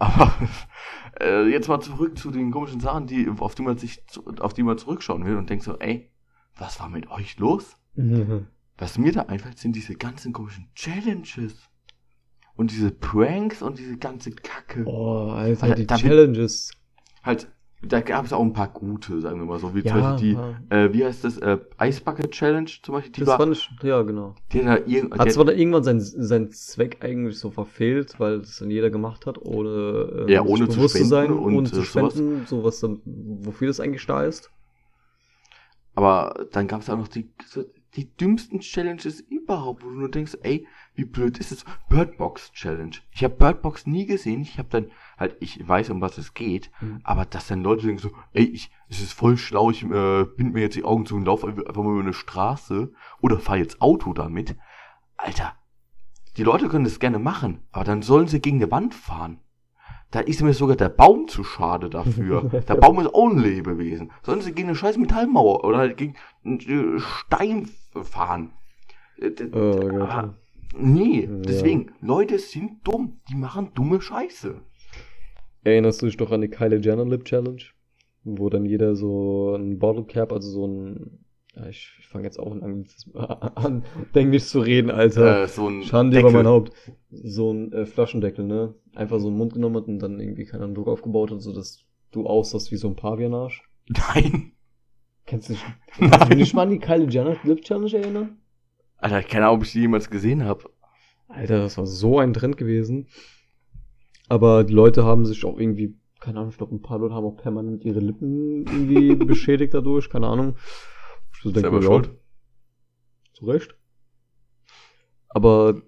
Speaker 2: Aber äh, jetzt mal zurück zu den komischen Sachen, die, auf die man sich, auf die man zurückschauen will und denkt so, ey, was war mit euch los?
Speaker 3: Mhm.
Speaker 2: Was mir da einfällt, sind diese ganzen komischen Challenges. und diese Pranks und diese ganze Kacke.
Speaker 3: Oh, Alter,
Speaker 2: Alter,
Speaker 3: die Challenges.
Speaker 2: Halt, da gab es auch ein paar gute, sagen wir mal so, wie zum
Speaker 3: Ja,
Speaker 2: Beispiel
Speaker 3: ja.
Speaker 2: die, äh, wie heißt das, äh, Ice Bucket Challenge zum Beispiel, die
Speaker 3: Das
Speaker 2: war,
Speaker 3: fand ich, ja, genau.
Speaker 2: die hat da irgend,
Speaker 3: Hat zwar dann irgendwann seinen seinen Zweck eigentlich so verfehlt, weil das dann jeder gemacht hat, ohne, äh,
Speaker 2: Ja, ohne zu
Speaker 3: bewusst
Speaker 2: spenden
Speaker 3: sein,
Speaker 2: und,
Speaker 3: ohne
Speaker 2: äh,
Speaker 3: zu
Speaker 2: sowas.
Speaker 3: spenden, sowas, dann, wofür das eigentlich da ist.
Speaker 2: Aber dann gab es auch noch die, die dümmsten Challenges überhaupt, wo du nur denkst, ey, wie blöd ist es? Birdbox Challenge. Ich habe Birdbox nie gesehen. Ich habe dann halt, ich weiß, um was es geht,
Speaker 3: Mhm.
Speaker 2: aber dass dann Leute denken so, ey, ich, es ist voll schlau, ich äh, bind mir jetzt die Augen zu und laufe einfach mal über eine Straße oder fahre jetzt Auto damit. Alter, die Leute können das gerne machen, aber dann sollen sie gegen eine Wand fahren. Da ist mir sogar der Baum zu schade dafür. Der Baum ist auch ein Lebewesen. Sollen sie gegen eine scheiß Metallmauer oder halt gegen einen Stein fahren? Äh,
Speaker 3: Oh
Speaker 2: aber nee,
Speaker 3: Ja.
Speaker 2: deswegen, Leute sind dumm. Die machen dumme Scheiße.
Speaker 3: Erinnerst du dich doch an die Kylie Jenner Lip Challenge? Wo dann jeder so ein Bottle Cap, also so ein, ja, ich, ich fange jetzt auch an, an Englisch zu reden, Alter.
Speaker 2: Äh, so ein
Speaker 3: Schande über
Speaker 2: Deckel.
Speaker 3: mein Haupt. So ein äh, Flaschendeckel, ne? Einfach so in den Mund genommen hat und dann irgendwie keinen Druck aufgebaut hat, sodass du aussahst wie so ein Pavianarsch.
Speaker 2: Nein.
Speaker 3: Kennst du dich,
Speaker 2: Nein.
Speaker 3: kannst du dich mal an die Kylie Jenner Lip Challenge erinnern?
Speaker 2: Alter, keine Ahnung, ob ich die jemals gesehen habe.
Speaker 3: Alter, das war so ein Trend gewesen. Aber die Leute haben sich auch irgendwie, keine Ahnung, ich glaube, ein paar Leute haben auch permanent ihre Lippen irgendwie beschädigt dadurch, keine Ahnung. Ich so denke
Speaker 2: Selber schuld.
Speaker 3: Zu Recht. Aber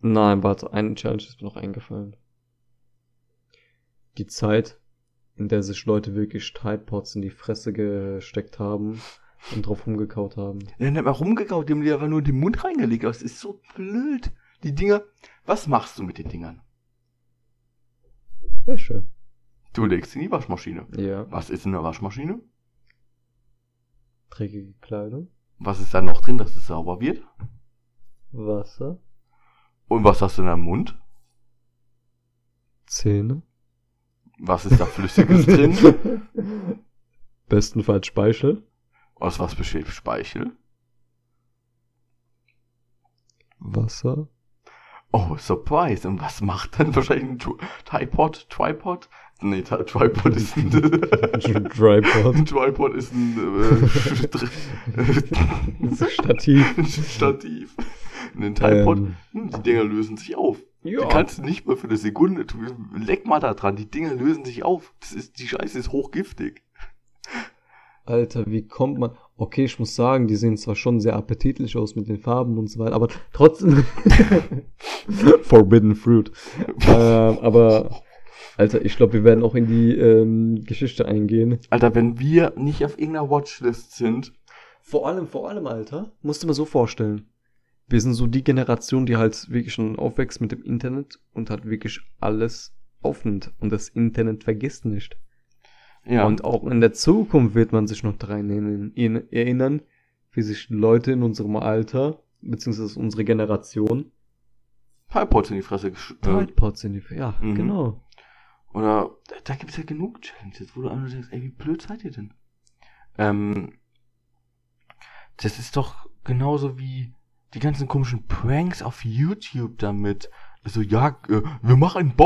Speaker 3: nein, warte, eine Challenge ist mir noch eingefallen. Die Zeit, in der sich Leute wirklich Tide Pods in die Fresse gesteckt haben und drauf rumgekaut haben.
Speaker 2: Dann hat man rumgekaut, die haben die einfach nur in den Mund reingelegt. Aber es ist so blöd. Die Dinger, was machst du mit den Dingern?
Speaker 3: Wäsche.
Speaker 2: Du legst sie in die Waschmaschine.
Speaker 3: Ja.
Speaker 2: Was ist in der Waschmaschine?
Speaker 3: Dreckige Kleidung.
Speaker 2: Was ist da noch drin, dass es sauber wird?
Speaker 3: Wasser.
Speaker 2: Und was hast du in deinem Mund?
Speaker 3: Zähne.
Speaker 2: Was ist da Flüssiges drin?
Speaker 3: Bestenfalls Speichel.
Speaker 2: Aus was besteht Speichel?
Speaker 3: Wasser.
Speaker 2: Oh, Surprise. Und was macht dann wahrscheinlich ein Tri- Tripod? Tripod? Nee, Tri- Tripod ist ein...
Speaker 3: Tripod.
Speaker 2: ein Tripod ist ein... Äh,
Speaker 3: Stativ.
Speaker 2: ein Stativ. Ein Tripod.
Speaker 3: Ähm,
Speaker 2: Hm, Die Dinger lösen sich auf.
Speaker 3: ja.
Speaker 2: Du kannst nicht mal für eine Sekunde, du, leck mal da dran, die Dinger lösen sich auf. Das ist, die Scheiße ist hochgiftig.
Speaker 3: Alter, wie kommt man. Okay, ich muss sagen, die sehen zwar schon sehr appetitlich aus mit den Farben und so weiter, aber trotzdem. Forbidden Fruit. ähm, aber, Alter, ich glaube, wir werden auch in die ähm, Geschichte eingehen.
Speaker 2: Alter, wenn wir nicht auf irgendeiner Watchlist sind,
Speaker 3: Vor allem, vor allem, Alter, musst du mir so vorstellen. Wir sind so die Generation, die halt wirklich schon aufwächst mit dem Internet und halt wirklich alles aufnimmt. Und das Internet vergisst nicht.
Speaker 2: Ja,
Speaker 3: Und auch in der Zukunft wird man sich noch daran erinnern- in- erinnern, wie sich Leute in unserem Alter, beziehungsweise unsere Generation,
Speaker 2: Pipepods in die Fresse gesch äh,
Speaker 3: Tidepods in die, ja,
Speaker 2: Mhm.
Speaker 3: genau.
Speaker 2: Oder da, gibt es ja genug Challenges, wo du einfach denkst, ey, wie blöd seid ihr denn? Ähm, das ist doch genauso wie die ganzen komischen Pranks auf YouTube damit. Also ja, äh, wir machen einen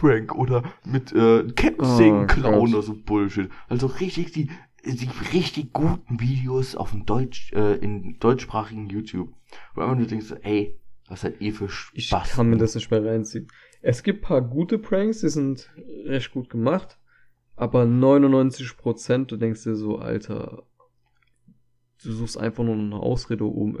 Speaker 2: Bombenprank oder mit äh, Kettensägen
Speaker 3: Oh
Speaker 2: klauen
Speaker 3: Gott.
Speaker 2: oder so Bullshit. Also richtig die, die richtig guten Videos auf dem Deutsch, äh, in deutschsprachigen YouTube. Wo einfach nur denkst, so, ey, was seid ihr für
Speaker 3: Ich
Speaker 2: Spaß?
Speaker 3: kann mir das nicht mehr reinziehen. Es gibt paar gute Pranks, die sind recht gut gemacht, aber 99% du denkst dir so, Alter, du suchst einfach nur eine Ausrede, um,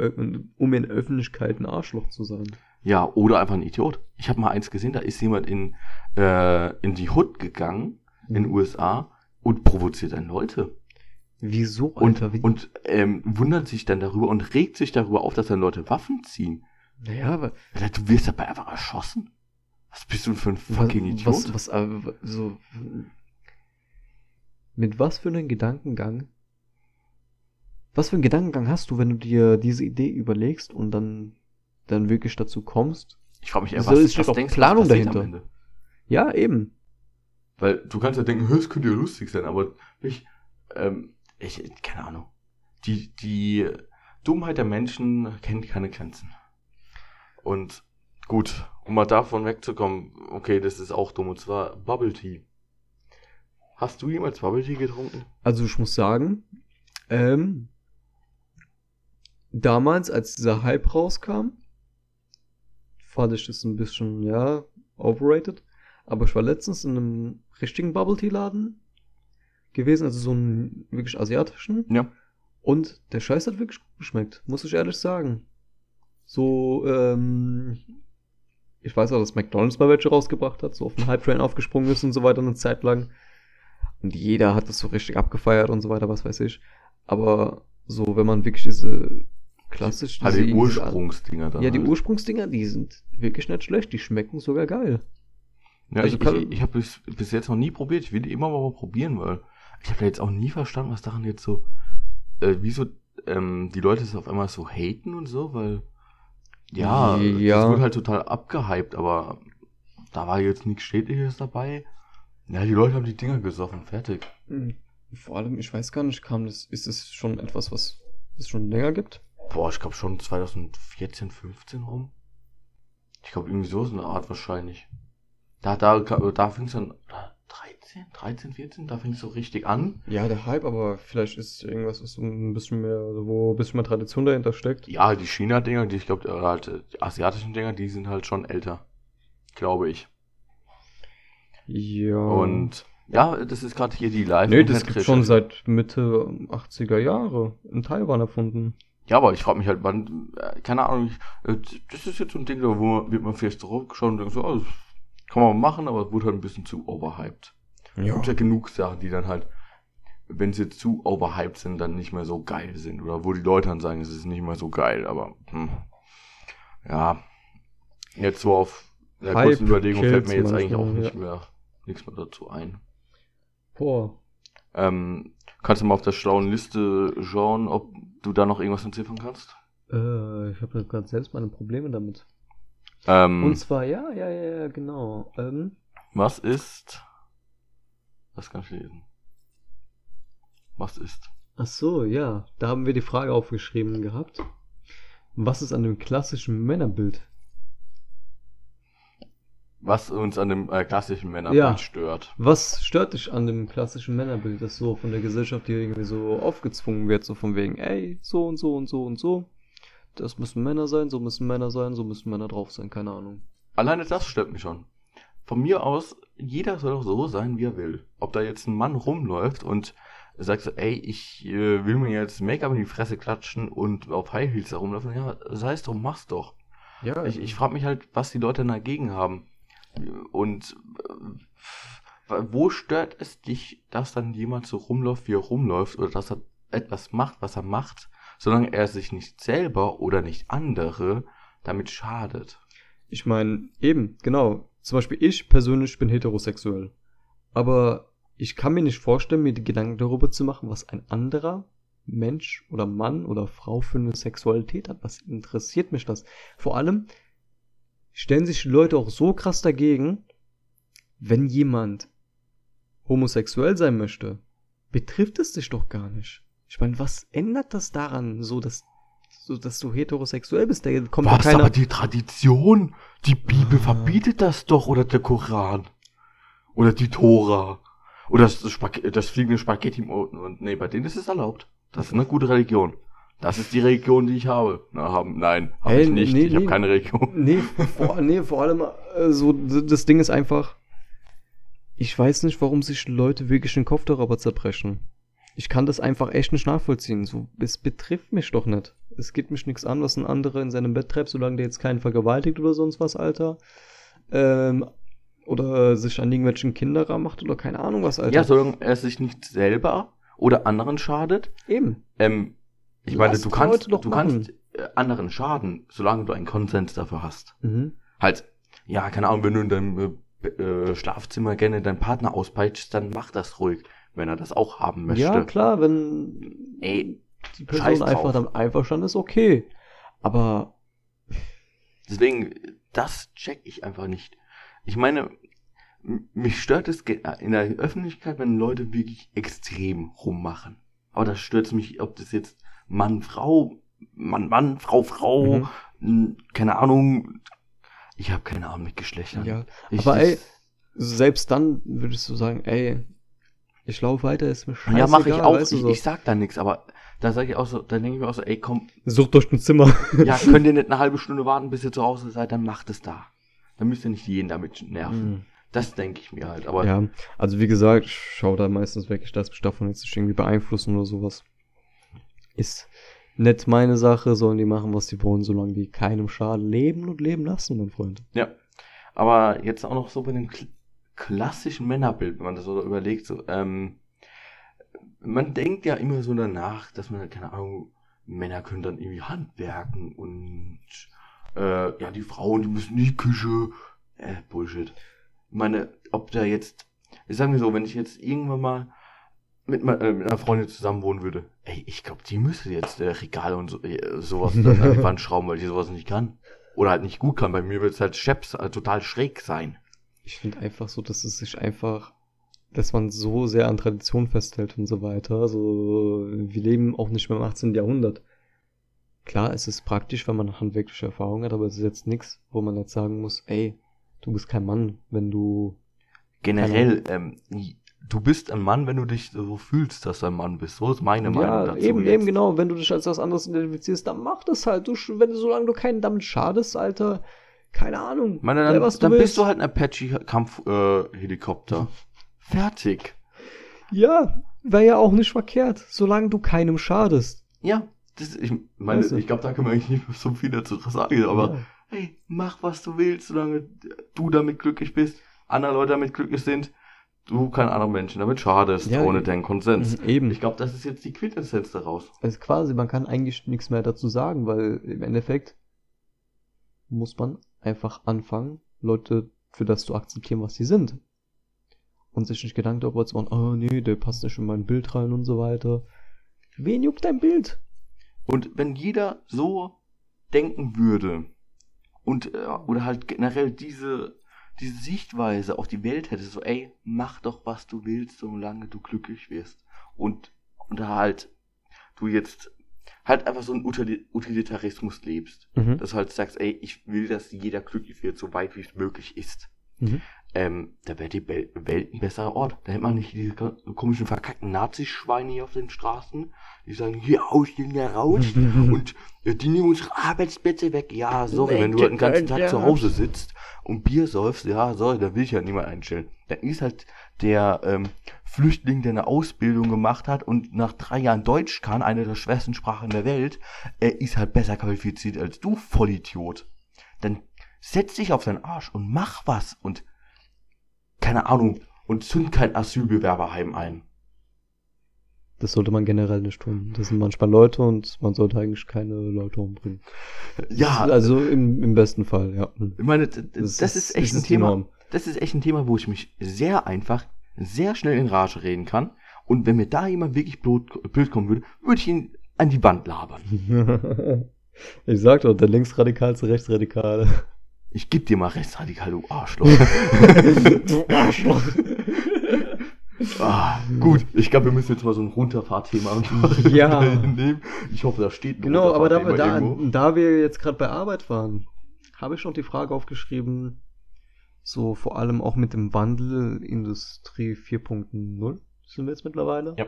Speaker 3: um in Öffentlichkeit ein Arschloch zu sein.
Speaker 2: Ja, oder einfach ein Idiot. Ich habe mal eins gesehen, da ist jemand in, äh, in die Hood gegangen, in den USA, und provoziert dann Leute.
Speaker 3: Wieso,
Speaker 2: Und,
Speaker 3: Alter? Wie,
Speaker 2: und ähm, wundert sich dann darüber und regt sich darüber auf, dass dann Leute Waffen ziehen.
Speaker 3: naja, aber
Speaker 2: Du wirst dabei einfach erschossen. Was bist du für ein fucking Idiot?
Speaker 3: Was, was, äh, so, mit was für einem Gedankengang? Was für einen Gedankengang hast du, wenn du dir diese Idee überlegst und dann, dann wirklich dazu kommst?
Speaker 2: ich frage mich eher,
Speaker 3: So
Speaker 2: was,
Speaker 3: ist
Speaker 2: was
Speaker 3: doch
Speaker 2: denkst
Speaker 3: Planung
Speaker 2: was
Speaker 3: dahinter. Ja, eben.
Speaker 2: Weil du kannst ja denken, "Hä, es könnte ja lustig sein, aber ich, ähm, ich, keine Ahnung. Die, die Dummheit der Menschen kennt keine Grenzen. Und Gut, um mal davon wegzukommen, okay, das ist auch dumm, und zwar Bubble Tea. Hast du jemals Bubble Tea getrunken?
Speaker 3: Also ich muss sagen, ähm, damals, als dieser Hype rauskam, fand ich das ein bisschen, ja, overrated. Aber ich war letztens in einem richtigen Bubble Tea Laden gewesen, also so einen wirklich asiatischen.
Speaker 2: Ja.
Speaker 3: Und der Scheiß hat wirklich gut geschmeckt, muss ich ehrlich sagen. So, ähm, ich weiß auch, dass McDonalds mal welche rausgebracht hat, so auf den Hype-Train aufgesprungen ist und so weiter eine Zeit lang. Und jeder hat das so richtig abgefeiert und so weiter, was weiß ich. Aber so, wenn man wirklich diese klassisch
Speaker 2: Halt
Speaker 3: diese-
Speaker 2: die Ursprungsdinger dann.
Speaker 3: Ja, die
Speaker 2: halt.
Speaker 3: Ursprungsdinger, die sind wirklich nicht schlecht, die schmecken sogar geil.
Speaker 2: Ja,
Speaker 3: Also
Speaker 2: ich, ich, ich habe bis, bis jetzt noch nie probiert. Ich will die immer mal probieren, weil ich habe ja jetzt auch nie verstanden, was daran jetzt so, äh, wieso ähm, die Leute es auf einmal so haten und so, weil ja,
Speaker 3: Ja.
Speaker 2: das wird halt total abgehypt, aber da war jetzt nichts Schädliches dabei. Ja, die Leute haben die Dinger gesoffen, fertig.
Speaker 3: Hm. Vor allem, ich weiß gar nicht, kam das, ist es schon etwas, was es schon länger gibt?
Speaker 2: Boah, ich glaube schon 2014, 15 rum. Ich glaube irgendwie so ist eine Art wahrscheinlich. Da, da, da fing es dann, oder 13, 13, 14, da fing es so richtig an.
Speaker 3: Ja, der Hype, aber vielleicht ist irgendwas, was so ein bisschen mehr, wo ein bisschen mehr Tradition dahinter steckt.
Speaker 2: Ja, die China-Dinger, die ich glaube, halt, äh, die asiatischen Dinger, die sind halt schon älter. Glaube ich.
Speaker 3: Ja.
Speaker 2: Und ja, das ist gerade hier die live
Speaker 3: Nee, das gibt schon seit Mitte 80er Jahre in Taiwan erfunden.
Speaker 2: Ja, aber ich frage mich halt, wann, äh, keine Ahnung, ich, äh, das ist jetzt so ein Ding, da wo man, wird man vielleicht draufgeschaut und denkt so, oh, das kann man machen, aber es wurde halt ein bisschen zu overhyped. Es
Speaker 3: Ja.
Speaker 2: gibt ja genug Sachen, die dann halt, wenn sie zu overhyped sind, dann nicht mehr so geil sind. Oder wo die Leute dann sagen, es ist nicht mehr so geil, aber hm, ja. Jetzt so auf der
Speaker 3: Hype
Speaker 2: kurzen Überlegung fällt mir jetzt eigentlich auch
Speaker 3: manchmal,
Speaker 2: nicht mehr nichts mehr dazu ein.
Speaker 3: Boah.
Speaker 2: Ähm, kannst du mal auf der schlauen Liste schauen, ob du da noch irgendwas entziffern kannst?
Speaker 3: Äh, ich habe gerade selbst meine Probleme damit.
Speaker 2: Ähm,
Speaker 3: Und zwar, ja, ja, ja, ja, genau. Ähm,
Speaker 2: was ist. Was kann ich lesen? Was ist?
Speaker 3: ach so, ja. Da haben wir die Frage aufgeschrieben gehabt. Was ist an dem klassischen Männerbild?
Speaker 2: Was uns an dem äh, klassischen Männerbild
Speaker 3: Ja.
Speaker 2: stört.
Speaker 3: Was stört dich an dem klassischen Männerbild, das so von der Gesellschaft dir irgendwie so aufgezwungen wird, so von wegen, ey, so und so und so und so. Das müssen Männer sein, so müssen Männer sein, so müssen Männer drauf sein, keine Ahnung.
Speaker 2: Alleine das stört mich schon. Von mir aus, jeder soll doch so sein, wie er will. Ob da jetzt ein Mann rumläuft und sagt so, ey, ich äh, will mir jetzt Make-up in die Fresse klatschen und auf High Heels herumlaufen, ja, sei es drum, mach's doch.
Speaker 3: Ja,
Speaker 2: Ich, ich frage mich halt, was die Leute dagegen haben. Und äh, wo stört es dich, dass dann jemand so rumläuft, wie er rumläuft, oder dass er etwas macht, was er macht, solange er sich nicht selber oder nicht andere damit schadet?
Speaker 3: Ich meine, eben, genau. Zum Beispiel ich persönlich bin heterosexuell. Aber ich kann mir nicht vorstellen, mir die Gedanken darüber zu machen, was ein anderer Mensch oder Mann oder Frau für eine Sexualität hat. Was interessiert mich das? Vor allem stellen sich die Leute auch so krass dagegen, wenn jemand homosexuell sein möchte, betrifft es dich doch gar nicht. Ich meine, was ändert das daran, so dass, so dass du heterosexuell bist? Da kommt
Speaker 2: Was,
Speaker 3: keiner.
Speaker 2: aber die Tradition, die Bibel verbietet das doch, oder der Koran. Oder die Tora. Oder das, Spag das fliegende Spaghetti im Ofen. Und nee, bei denen ist es erlaubt. Das ist eine gute Religion. Das ist die Religion, die ich habe. Na, haben, nein, habe
Speaker 3: Ey,
Speaker 2: ich nicht.
Speaker 3: nee,
Speaker 2: ich habe
Speaker 3: nee.
Speaker 2: keine Religion.
Speaker 3: Nee, vor, nee, vor allem, äh, so, das Ding ist einfach, ich weiß nicht, warum sich Leute wirklich den Kopf darüber zerbrechen. Ich kann das einfach echt nicht nachvollziehen. So, es betrifft mich doch nicht. Es geht mich nichts an, was ein anderer in seinem Bett treibt, solange der jetzt keinen vergewaltigt oder sonst was, Alter. Ähm, oder sich an irgendwelchen Kinderer macht oder keine Ahnung was, Alter.
Speaker 2: Ja, solange er sich nicht selber oder anderen schadet.
Speaker 3: Eben.
Speaker 2: Ähm, ich meine, du kannst, du
Speaker 3: machen.
Speaker 2: kannst äh, anderen schaden, solange du einen Konsens dafür hast.
Speaker 3: Mhm.
Speaker 2: Halt, ja, keine Ahnung, wenn du in deinem äh, äh, Schlafzimmer gerne deinen Partner auspeitschst, dann mach das ruhig, wenn er das auch haben möchte.
Speaker 3: Ja, klar, wenn
Speaker 2: Ey,
Speaker 3: die Person einfach damit einverstanden ist, okay. Aber
Speaker 2: Deswegen, das check ich einfach nicht. Ich meine, mich stört es ge- in der Öffentlichkeit, wenn Leute wirklich extrem rummachen. Aber das stört mich, ob das jetzt Mann, Frau, Mann, Mann, Frau, Frau,
Speaker 3: Mhm.
Speaker 2: keine Ahnung, Ich habe keine Ahnung mit Geschlechtern.
Speaker 3: Ja,
Speaker 2: ich,
Speaker 3: aber ey, selbst dann würdest du sagen, ey, ich laufe weiter, ist mir scheißegal.
Speaker 2: ja, mache ich auch.
Speaker 3: Weißt du,
Speaker 2: ich,
Speaker 3: so.
Speaker 2: ich sag da nichts, aber da sage ich auch so, dann denke ich mir auch so, ey, komm,
Speaker 3: Sucht durch ein Zimmer.
Speaker 2: ja, könnt ihr nicht eine halbe Stunde warten, bis ihr zu Hause seid, dann macht es da. Dann müsst ihr nicht jeden damit nerven.
Speaker 3: Mhm.
Speaker 2: Das denke ich mir halt. Aber
Speaker 3: Ja, also wie gesagt, ich schaue da meistens weg, ich lasse mich davon jetzt irgendwie beeinflussen oder sowas. Ist nicht meine Sache, sollen die machen, was die wollen, solange die keinem Schaden leben und leben lassen, mein Freund.
Speaker 2: Ja. Aber jetzt auch noch so bei dem kl klassischen Männerbild, wenn man das so überlegt, so, ähm, man denkt ja immer so danach, dass man, keine Ahnung, Männer können dann irgendwie handwerken und äh, ja, die Frauen, die müssen in die Küche. Äh, Bullshit. Ich meine, ob da jetzt, ich sag mir so, wenn ich jetzt irgendwann mal mit, me- äh, mit einer Freundin zusammen wohnen würde, ey, ich glaube, die müsste jetzt äh, Regale und so, äh, sowas an die Wand schrauben, weil die sowas nicht kann. Oder halt nicht gut kann. Bei mir wird es halt Scheps äh, total schräg sein.
Speaker 3: Ich finde einfach so, dass es sich einfach, dass man so sehr an Tradition festhält und so weiter. Also, wir leben auch nicht mehr im 18. Jahrhundert. Klar, es ist praktisch, wenn man handwerkliche Erfahrung hat, aber es ist jetzt nichts, wo man jetzt sagen muss, ey, du bist kein Mann, wenn du.
Speaker 2: Generell, ähm, du bist ein Mann, wenn du dich so fühlst, dass du ein Mann bist. So ist meine Meinung
Speaker 3: ja,
Speaker 2: dazu.
Speaker 3: eben,
Speaker 2: jetzt.
Speaker 3: eben genau, wenn du dich als was anderes identifizierst, dann mach das halt. Du, wenn du, solange du keinen damit schadest, Alter, keine Ahnung.
Speaker 2: Meine, dann,
Speaker 3: was
Speaker 2: dann
Speaker 3: willst.
Speaker 2: bist du halt ein Apache-Kampf-Helikopter. Fertig.
Speaker 3: Ja, wäre ja auch nicht verkehrt, solange du keinem schadest.
Speaker 2: Ja, das, ich meine,
Speaker 3: Weißt du?
Speaker 2: ich glaube, da kann man eigentlich nicht so viel dazu sagen, aber
Speaker 3: ja.
Speaker 2: hey, mach was du willst, solange du damit glücklich bist, andere Leute damit glücklich sind, du keinen anderen Menschen damit schadest,
Speaker 3: Ja,
Speaker 2: ohne deinen Konsens.
Speaker 3: Mhm, eben.
Speaker 2: Ich glaube, das ist jetzt die Quintessenz daraus.
Speaker 3: Also quasi, man kann eigentlich nichts mehr dazu sagen, weil im Endeffekt muss man einfach anfangen, Leute für das zu akzeptieren, was sie sind. Und sich nicht Gedanken darüber zu machen, oh nee, der passt nicht in mein Bild rein und so weiter. Wen juckt dein Bild?
Speaker 2: Und wenn jeder so denken würde und äh, oder halt generell diese diese Sichtweise auf die Welt hätte, so ey, mach doch was du willst, solange du glücklich wirst und und da halt du jetzt halt einfach so einen Utili- Utilitarismus lebst,
Speaker 3: Mhm.
Speaker 2: dass du halt sagst, ey, ich will, dass jeder glücklich wird, so weit wie es möglich ist.
Speaker 3: Mhm.
Speaker 2: Ähm, da wäre die Welt ein besserer Ort. Da hätte man nicht diese ko- komischen verkackten Nazischweine hier auf den Straßen, die sagen, hier aus, hier raus und äh, die nehmen unsere Arbeitsplätze weg. Ja, sorry, wenn du halt den ganzen Tag zu Hause sitzt und Bier säufst, ja, sorry, da will ich halt niemand einstellen. Dann ist halt der ähm, Flüchtling, der eine Ausbildung gemacht hat und nach drei Jahren Deutsch kann, eine der schwersten Sprachen der Welt, er ist halt besser qualifiziert als du, Vollidiot. Dann setz dich auf deinen Arsch und mach was und keine Ahnung und zünd kein Asylbewerberheim ein.
Speaker 3: Das sollte man generell nicht tun. Das sind manchmal Leute und man sollte eigentlich keine Leute umbringen.
Speaker 2: Ja,
Speaker 3: Also im, im besten Fall, ja.
Speaker 2: ich meine, d- d- das, ist echt ein
Speaker 3: die
Speaker 2: Thema.
Speaker 3: Norm.
Speaker 2: Das ist echt ein Thema, wo ich mich sehr einfach, sehr schnell in Rage reden kann. Und wenn mir da jemand wirklich blöd, blöd kommen würde, würde ich ihn an die Wand labern.
Speaker 3: ich sag doch, der linksradikalste Rechtsradikale.
Speaker 2: Ich geb dir mal rechtsradikal, du Arschloch.
Speaker 3: du Arschloch.
Speaker 2: ah, gut, ich glaube, wir müssen jetzt mal so ein Runterfahrthema
Speaker 3: Ja.
Speaker 2: nehmen. Ich hoffe, da steht ein
Speaker 3: Genau, aber da, da, da wir jetzt gerade bei Arbeit waren, habe ich noch die Frage aufgeschrieben, so vor allem auch mit dem Wandel Industrie 4.0 sind wir jetzt mittlerweile.
Speaker 2: Ja.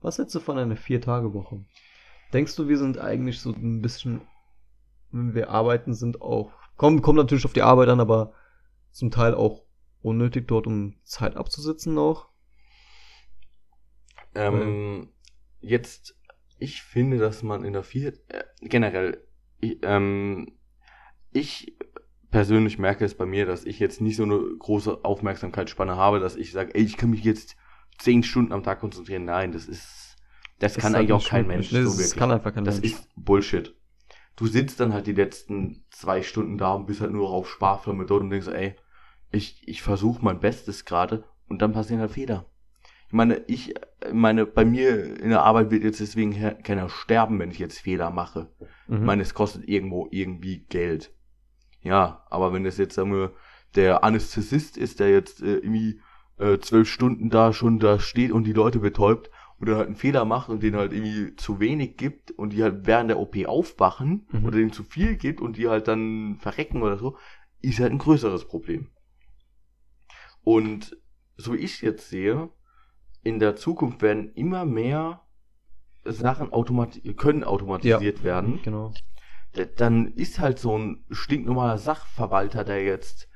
Speaker 3: Was hältst du von einer Vier-Tage-Woche? Denkst du, wir sind eigentlich so ein bisschen, wenn wir arbeiten, sind auch, kommt, kommt natürlich auf die Arbeit an, aber zum Teil auch unnötig dort, um Zeit abzusitzen noch?
Speaker 2: Ähm, jetzt, ich finde, dass man in der vier, äh, generell, ich, ähm, ich persönlich merke es bei mir, dass ich jetzt nicht so eine große Aufmerksamkeitsspanne habe, dass ich sage, ey, ich kann mich jetzt zehn Stunden am Tag konzentrieren. Nein, das ist, das, kann
Speaker 3: ist
Speaker 2: eigentlich
Speaker 3: halt
Speaker 2: auch kein. Mensch
Speaker 3: Das
Speaker 2: so wirklich.
Speaker 3: kann einfach kein
Speaker 2: das
Speaker 3: Mensch.
Speaker 2: ist Bullshit. Du sitzt dann halt die letzten zwei Stunden da und bist halt nur auf Sparflamme dort und denkst, ey, ich, ich versuche mein Bestes gerade und dann passieren halt Fehler. Ich meine, ich äh, meine, bei mir in der Arbeit wird jetzt deswegen keiner sterben, wenn ich jetzt Fehler mache.
Speaker 3: Mhm.
Speaker 2: Ich meine, es kostet irgendwo irgendwie Geld. Ja, aber wenn das jetzt, sagen wir, der Anästhesist ist, der jetzt äh, irgendwie äh, zwölf Stunden da schon da steht und die Leute betäubt und dann halt einen Fehler macht und den halt irgendwie zu wenig gibt und die halt während der OP aufwachen
Speaker 3: Mhm.
Speaker 2: oder denen zu viel gibt und die halt dann verrecken oder so, ist halt ein größeres Problem. Und so wie ich es jetzt sehe, in der Zukunft werden immer mehr Sachen automati können automatisiert werden.
Speaker 3: Genau.
Speaker 2: Dann ist halt so ein stinknormaler Sachverwalter, der jetzt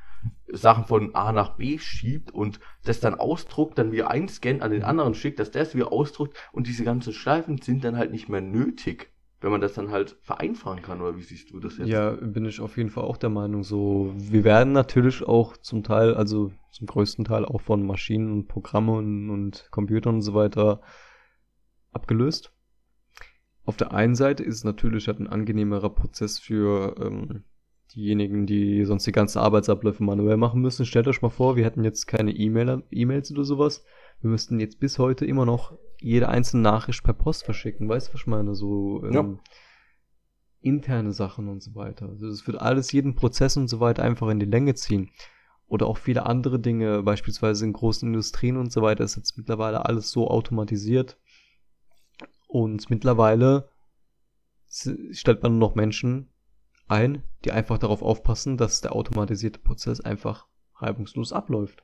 Speaker 2: Sachen von A nach B schiebt und das dann ausdruckt, dann wieder einscannt, an den anderen schickt, dass der es wieder ausdruckt und diese ganzen Schleifen sind dann halt nicht mehr nötig, wenn man das dann halt vereinfachen kann, oder wie siehst du das jetzt?
Speaker 3: Ja, bin ich auf jeden Fall auch der Meinung. So, wir werden natürlich auch zum Teil, also zum größten Teil auch von Maschinen und Programmen und Computern und so weiter abgelöst. Auf der einen Seite ist es natürlich halt ein angenehmerer Prozess für ähm, diejenigen, die sonst die ganzen Arbeitsabläufe manuell machen müssen. Stellt euch mal vor, wir hätten jetzt keine E-Mail, E-Mails oder sowas. Wir müssten jetzt bis heute immer noch jede einzelne Nachricht per Post verschicken. Weißt du, was ich meine? So ähm,
Speaker 2: Ja.
Speaker 3: interne Sachen und so weiter. Also das wird alles jeden Prozess und so weiter einfach in die Länge ziehen. Oder auch viele andere Dinge, beispielsweise in großen Industrien und so weiter, ist jetzt mittlerweile alles so automatisiert. Und mittlerweile stellt man nur noch Menschen ein, die einfach darauf aufpassen, dass der automatisierte Prozess einfach reibungslos abläuft.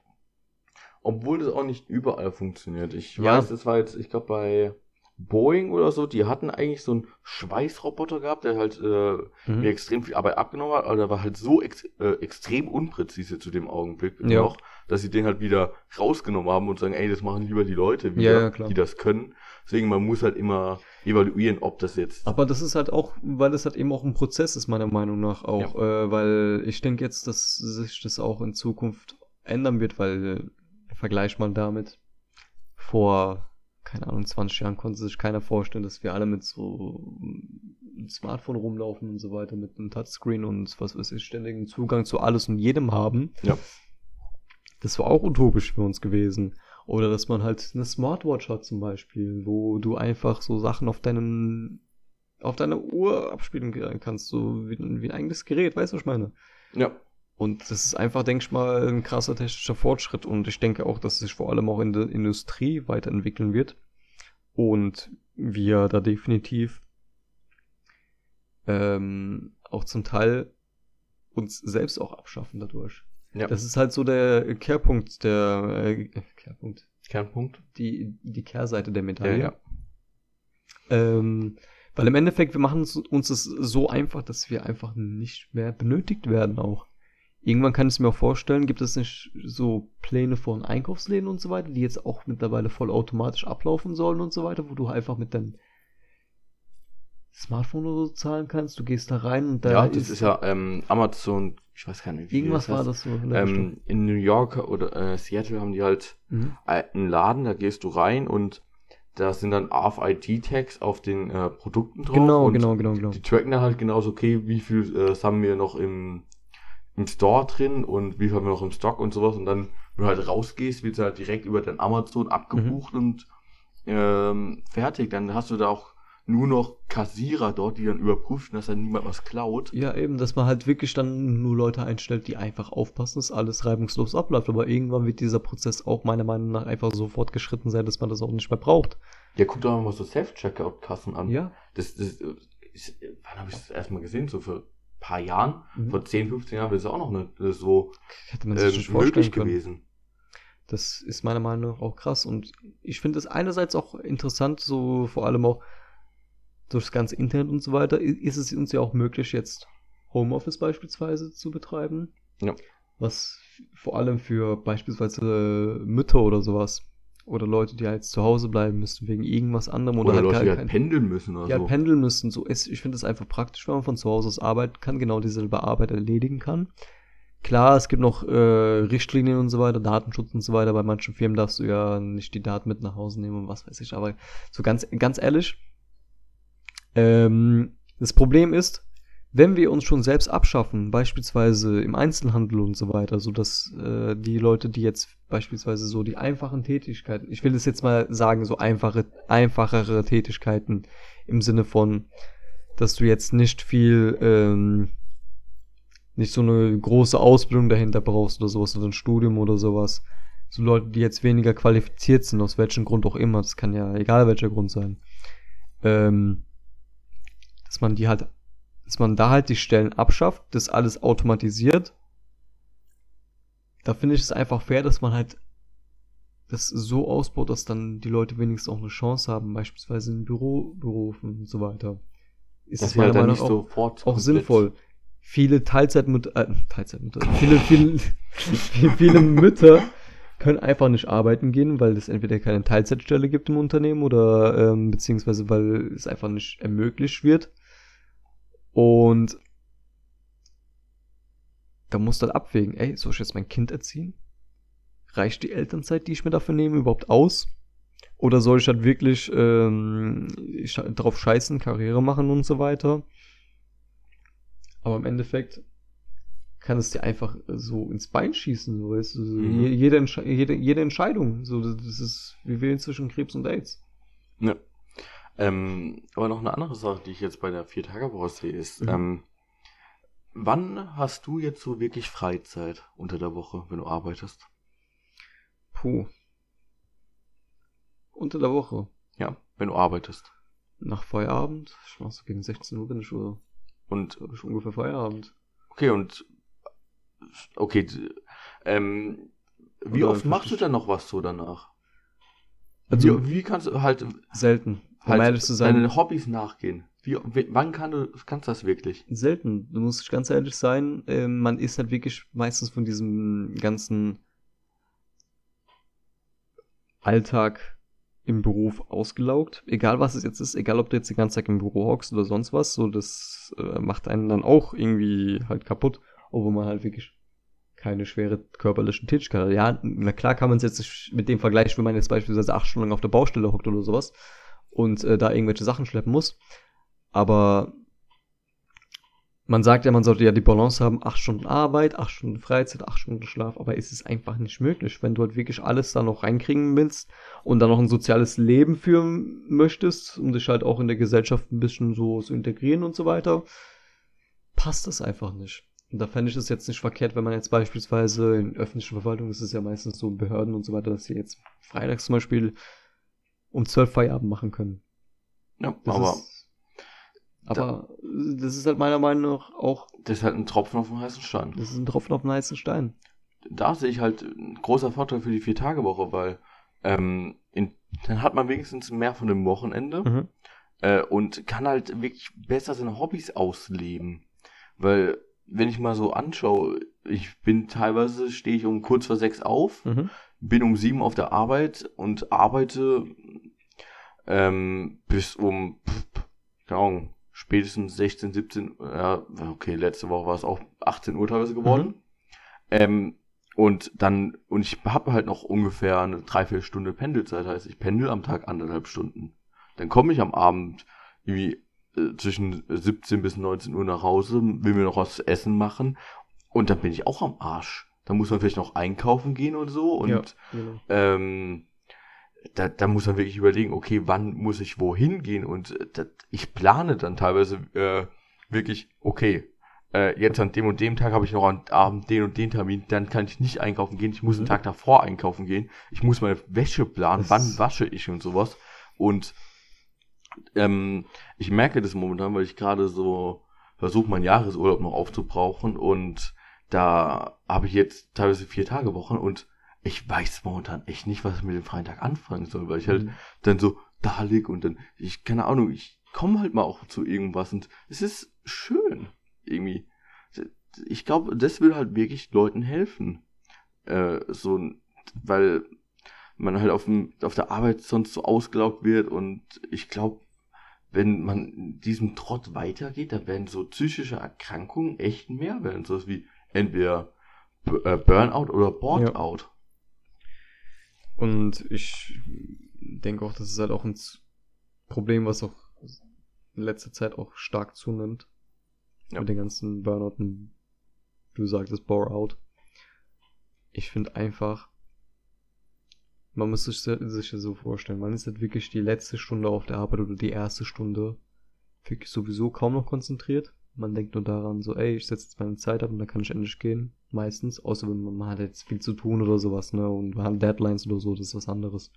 Speaker 2: Obwohl das auch nicht überall funktioniert. Ich
Speaker 3: Ja.
Speaker 2: weiß, das war jetzt, ich glaube, bei Boeing oder so, die hatten eigentlich so einen Schweißroboter gehabt, der halt äh,
Speaker 3: Mhm.
Speaker 2: mir extrem viel Arbeit abgenommen hat, aber der war halt so ex äh, extrem unpräzise zu dem Augenblick
Speaker 3: Ja.
Speaker 2: noch, dass sie den halt wieder rausgenommen haben und sagen, ey, das machen lieber die Leute wieder,
Speaker 3: Ja, ja,
Speaker 2: die das können. Deswegen, man muss halt immer evaluieren, ob das jetzt.
Speaker 3: Aber das ist halt auch, weil das halt eben auch ein Prozess ist, meiner Meinung nach auch. Äh, weil ich denke jetzt, dass sich das auch in Zukunft ändern wird, weil äh, vergleicht man damit vor, keine Ahnung, 20 Jahren konnte sich keiner vorstellen, dass wir alle mit so einem Smartphone rumlaufen und so weiter, mit einem Touchscreen und was weiß ich, ständigen Zugang zu alles und jedem haben.
Speaker 2: Ja.
Speaker 3: Das war auch utopisch für uns gewesen. Oder dass man halt eine Smartwatch hat zum Beispiel, wo du einfach so Sachen auf deinen auf deine Uhr abspielen kannst, so wie, wie ein eigenes Gerät, weißt du, was ich meine?
Speaker 2: Ja.
Speaker 3: Und das ist einfach, denke ich mal, ein krasser technischer Fortschritt und ich denke auch, dass es sich vor allem auch in der Industrie weiterentwickeln wird und wir da definitiv ähm, auch zum Teil uns selbst auch abschaffen dadurch.
Speaker 2: Ja.
Speaker 3: Das ist halt so der Kehrpunkt, der äh, Kehrpunkt,
Speaker 2: Kernpunkt.
Speaker 3: die, die Kehrseite der
Speaker 2: Ja,
Speaker 3: Medaille.
Speaker 2: ja.
Speaker 3: Ähm, weil im Endeffekt, wir machen es uns es so einfach, dass wir einfach nicht mehr benötigt werden auch. Irgendwann kann ich es mir auch vorstellen, gibt es nicht so Pläne von Einkaufsläden und so weiter, die jetzt auch mittlerweile vollautomatisch ablaufen sollen und so weiter, wo du einfach mit deinem Smartphone oder so zahlen kannst. Du gehst da rein und da
Speaker 2: ja, das ist ja ähm, Amazon, ich weiß gar nicht, wie
Speaker 3: irgendwas war
Speaker 2: heißt.
Speaker 3: das so.
Speaker 2: Ähm, in New York oder äh, Seattle haben die halt
Speaker 3: Mhm.
Speaker 2: einen Laden, da gehst du rein und da sind dann RFID-Tags auf den äh, Produkten drauf.
Speaker 3: Genau, genau, genau, genau.
Speaker 2: Die tracken dann halt genauso, okay, wie viel äh, haben wir noch im, im Store drin und wie viel haben wir noch im Stock und sowas. Und dann, wenn du halt rausgehst, wird es halt direkt über dein Amazon abgebucht
Speaker 3: Mhm.
Speaker 2: und ähm, fertig. Dann hast du da auch nur noch Kassierer dort, die dann überprüfen, dass dann niemand was klaut.
Speaker 3: Ja, eben, dass man halt wirklich dann nur Leute einstellt, die einfach aufpassen, dass alles reibungslos abläuft. Aber irgendwann wird dieser Prozess auch meiner Meinung nach einfach so fortgeschritten sein, dass man das auch nicht mehr braucht.
Speaker 2: Ja, guck doch mal so Self-Checkout-Kassen an.
Speaker 3: Ja.
Speaker 2: Das, das äh, ist, wann habe ich das erstmal gesehen? So ein paar Jahren?
Speaker 3: Mhm.
Speaker 2: Vor 10, 15 Jahren wäre es auch noch nicht äh, so
Speaker 3: Hätte man sich
Speaker 2: ähm,
Speaker 3: vorstellen
Speaker 2: möglich
Speaker 3: können.
Speaker 2: gewesen.
Speaker 3: Das ist meiner Meinung nach auch krass. Und ich finde es einerseits auch interessant, so vor allem auch durchs ganze Internet und so weiter, ist es uns ja auch möglich, jetzt Homeoffice beispielsweise zu betreiben.
Speaker 2: Ja.
Speaker 3: Was vor allem für beispielsweise Mütter oder sowas. Oder Leute, die halt zu Hause bleiben müssen wegen irgendwas anderem oder,
Speaker 2: Oder,
Speaker 3: halt
Speaker 2: Leute, die halt
Speaker 3: kein-
Speaker 2: pendeln müssen oder
Speaker 3: ja,
Speaker 2: so.
Speaker 3: pendeln müssen. So, es, ich finde es einfach praktisch, wenn man von zu Hause aus arbeiten kann, genau dieselbe Arbeit erledigen kann. Klar, es gibt noch äh, Richtlinien und so weiter, Datenschutz und so weiter. Bei manchen Firmen darfst du ja nicht die Daten mit nach Hause nehmen und was weiß ich. Aber so ganz, ganz ehrlich, ähm, das Problem ist, wenn wir uns schon selbst abschaffen, beispielsweise im Einzelhandel und so weiter, so dass äh, die Leute, die jetzt beispielsweise so die einfachen Tätigkeiten, ich will das jetzt mal sagen, so einfache, einfachere Tätigkeiten im Sinne von, dass du jetzt nicht viel, ähm, nicht so eine große Ausbildung dahinter brauchst oder sowas oder ein Studium oder sowas, so Leute, die jetzt weniger qualifiziert sind, aus welchem Grund auch immer, das kann ja egal welcher Grund sein, ähm, dass man die halt, dass man da halt die Stellen abschafft, das alles automatisiert. Da finde ich es einfach fair, dass man halt das so ausbaut, dass dann die Leute wenigstens auch eine Chance haben, beispielsweise in Büroberufen und so weiter. Ist
Speaker 2: halt
Speaker 3: meiner Meinung
Speaker 2: nicht
Speaker 3: nach auch,
Speaker 2: sofort
Speaker 3: auch sinnvoll. Viele Teilzeitmütter, äh, Teilzeitmütter, viele, viele, viele Mütter können einfach nicht arbeiten gehen, weil es entweder keine Teilzeitstelle gibt im Unternehmen oder ähm, beziehungsweise weil es einfach nicht ermöglicht wird. Und da musst du halt abwägen, ey, soll ich jetzt mein Kind erziehen? Reicht die Elternzeit, die ich mir dafür nehme, überhaupt aus? Oder soll ich halt wirklich ähm, drauf scheißen, Karriere machen und so weiter? Aber im Endeffekt kann es dir einfach so ins Bein schießen, weißt du,
Speaker 2: Mhm.
Speaker 3: je- jede, jede, jede Entscheidung, so, das das ist, wir wählen zwischen Krebs und AIDS.
Speaker 2: Ja. Ähm, aber noch eine andere Sache, die ich jetzt bei der Vier-Tage-Woche sehe, ist,
Speaker 3: Mhm.
Speaker 2: ähm, wann hast du jetzt so wirklich Freizeit unter der Woche, wenn du arbeitest?
Speaker 3: Puh. Unter der Woche.
Speaker 2: Ja, wenn du arbeitest.
Speaker 3: Nach Feierabend, ich mach so gegen 16 Uhr bin ich, oder,
Speaker 2: Und,
Speaker 3: hab ich ungefähr Feierabend.
Speaker 2: okay, und, okay, ähm, wie
Speaker 3: Oder
Speaker 2: oft machst du dann noch was so danach?
Speaker 3: Also
Speaker 2: wie, wie kannst du halt,
Speaker 3: selten.
Speaker 2: Halt
Speaker 3: ehrlich zu sein,
Speaker 2: deine Hobbys nachgehen? Wie, wann kann du, kannst du das wirklich?
Speaker 3: selten. Du musst ganz ehrlich sein, ähm, man ist halt wirklich meistens von diesem ganzen Alltag im Beruf ausgelaugt. Egal was es jetzt ist, egal ob du jetzt den ganzen Tag im Büro hockst oder sonst was, so das äh, macht einen dann auch irgendwie halt kaputt, obwohl man halt wirklich keine schwere körperlichen Tätigkeit hat. Ja, na klar kann man es jetzt nicht mit dem vergleichen, wenn man jetzt beispielsweise acht Stunden auf der Baustelle hockt oder sowas und äh, da irgendwelche Sachen schleppen muss. Aber man sagt ja, man sollte ja die Balance haben, acht Stunden Arbeit, acht Stunden Freizeit, acht Stunden Schlaf, aber ist es einfach nicht möglich, wenn du halt wirklich alles da noch reinkriegen willst und dann noch ein soziales Leben führen möchtest, um dich halt auch in der Gesellschaft ein bisschen so zu integrieren und so weiter, passt das einfach nicht. Und da fände ich es jetzt nicht verkehrt, wenn man jetzt beispielsweise in öffentlichen Verwaltungen, das ist ja meistens so in Behörden und so weiter, dass sie jetzt freitags zum Beispiel um zwölf Feierabend machen können.
Speaker 2: Ja,
Speaker 3: Das
Speaker 2: aber
Speaker 3: ist, aber das ist halt meiner Meinung nach auch,
Speaker 2: das ist halt ein Tropfen auf dem heißen Stein.
Speaker 3: das ist ein Tropfen auf den heißen Stein.
Speaker 2: da sehe ich halt ein großer Vorteil für die Vier-Tage-Woche, weil ähm, in, dann hat man wenigstens mehr von dem Wochenende
Speaker 3: Mhm.
Speaker 2: äh, und kann halt wirklich besser seine Hobbys ausleben. Weil, wenn ich mal so anschaue, ich bin teilweise, stehe ich um kurz vor sechs auf,
Speaker 3: Mhm.
Speaker 2: Bin um sieben auf der Arbeit und arbeite ähm, bis um, keine Ahnung, spätestens 16, 17, ja, okay, letzte Woche war es auch 18 Uhr teilweise geworden. Ähm, und dann, und ich habe halt noch ungefähr eine Dreiviertelstunde Pendelzeit, heißt ich pendel am Tag anderthalb Stunden. Dann komme ich am Abend irgendwie äh, zwischen 17 bis 19 Uhr nach Hause, will mir noch was zu essen machen und dann bin ich auch am Arsch. Da muss man vielleicht noch einkaufen gehen und so und
Speaker 3: ja, genau.
Speaker 2: ähm, da, da muss man wirklich überlegen, okay, wann muss ich wohin gehen? Und äh, das, ich plane dann teilweise äh, wirklich, okay, äh, jetzt an dem und dem Tag habe ich noch am Abend den und den Termin, dann kann ich nicht einkaufen gehen, ich muss
Speaker 3: Mhm.
Speaker 2: einen Tag davor einkaufen gehen, ich muss meine Wäsche planen,
Speaker 3: Das
Speaker 2: wann wasche ich und sowas. Und ähm, ich merke das momentan, weil ich gerade so versuche, meinen Jahresurlaub noch aufzubrauchen und da habe ich jetzt teilweise vier Tage Wochen und ich weiß momentan echt nicht, was ich mit dem freien Tag anfangen soll, weil ich halt
Speaker 3: Mhm.
Speaker 2: dann so da lieg und dann, ich, keine Ahnung, ich komme halt mal auch zu irgendwas und es ist schön, irgendwie. Ich glaube, das will halt wirklich Leuten helfen. Äh, so, weil man halt auf, dem, auf der Arbeit sonst so ausgelaugt wird und ich glaube, wenn man in diesem Trott weitergeht, dann werden so psychische Erkrankungen echt mehr werden. So wie entweder äh, Burnout oder Boardout.
Speaker 3: Und ich denke auch, das ist halt auch ein Problem, was auch in letzter Zeit auch stark zunimmt.
Speaker 2: Ja.
Speaker 3: Mit den ganzen Burnout und du sagtest Bore-out. Ich finde einfach, man muss sich, sich ja so vorstellen, man ist halt wirklich die letzte Stunde auf der Arbeit oder die erste Stunde wirklich sowieso kaum noch konzentriert. Man denkt nur daran, so, ey, ich setze jetzt meine Zeit ab und dann kann ich endlich gehen. Meistens. Außer wenn man, man hat jetzt viel zu tun oder sowas, ne? Und man hat Deadlines oder so, das ist was anderes.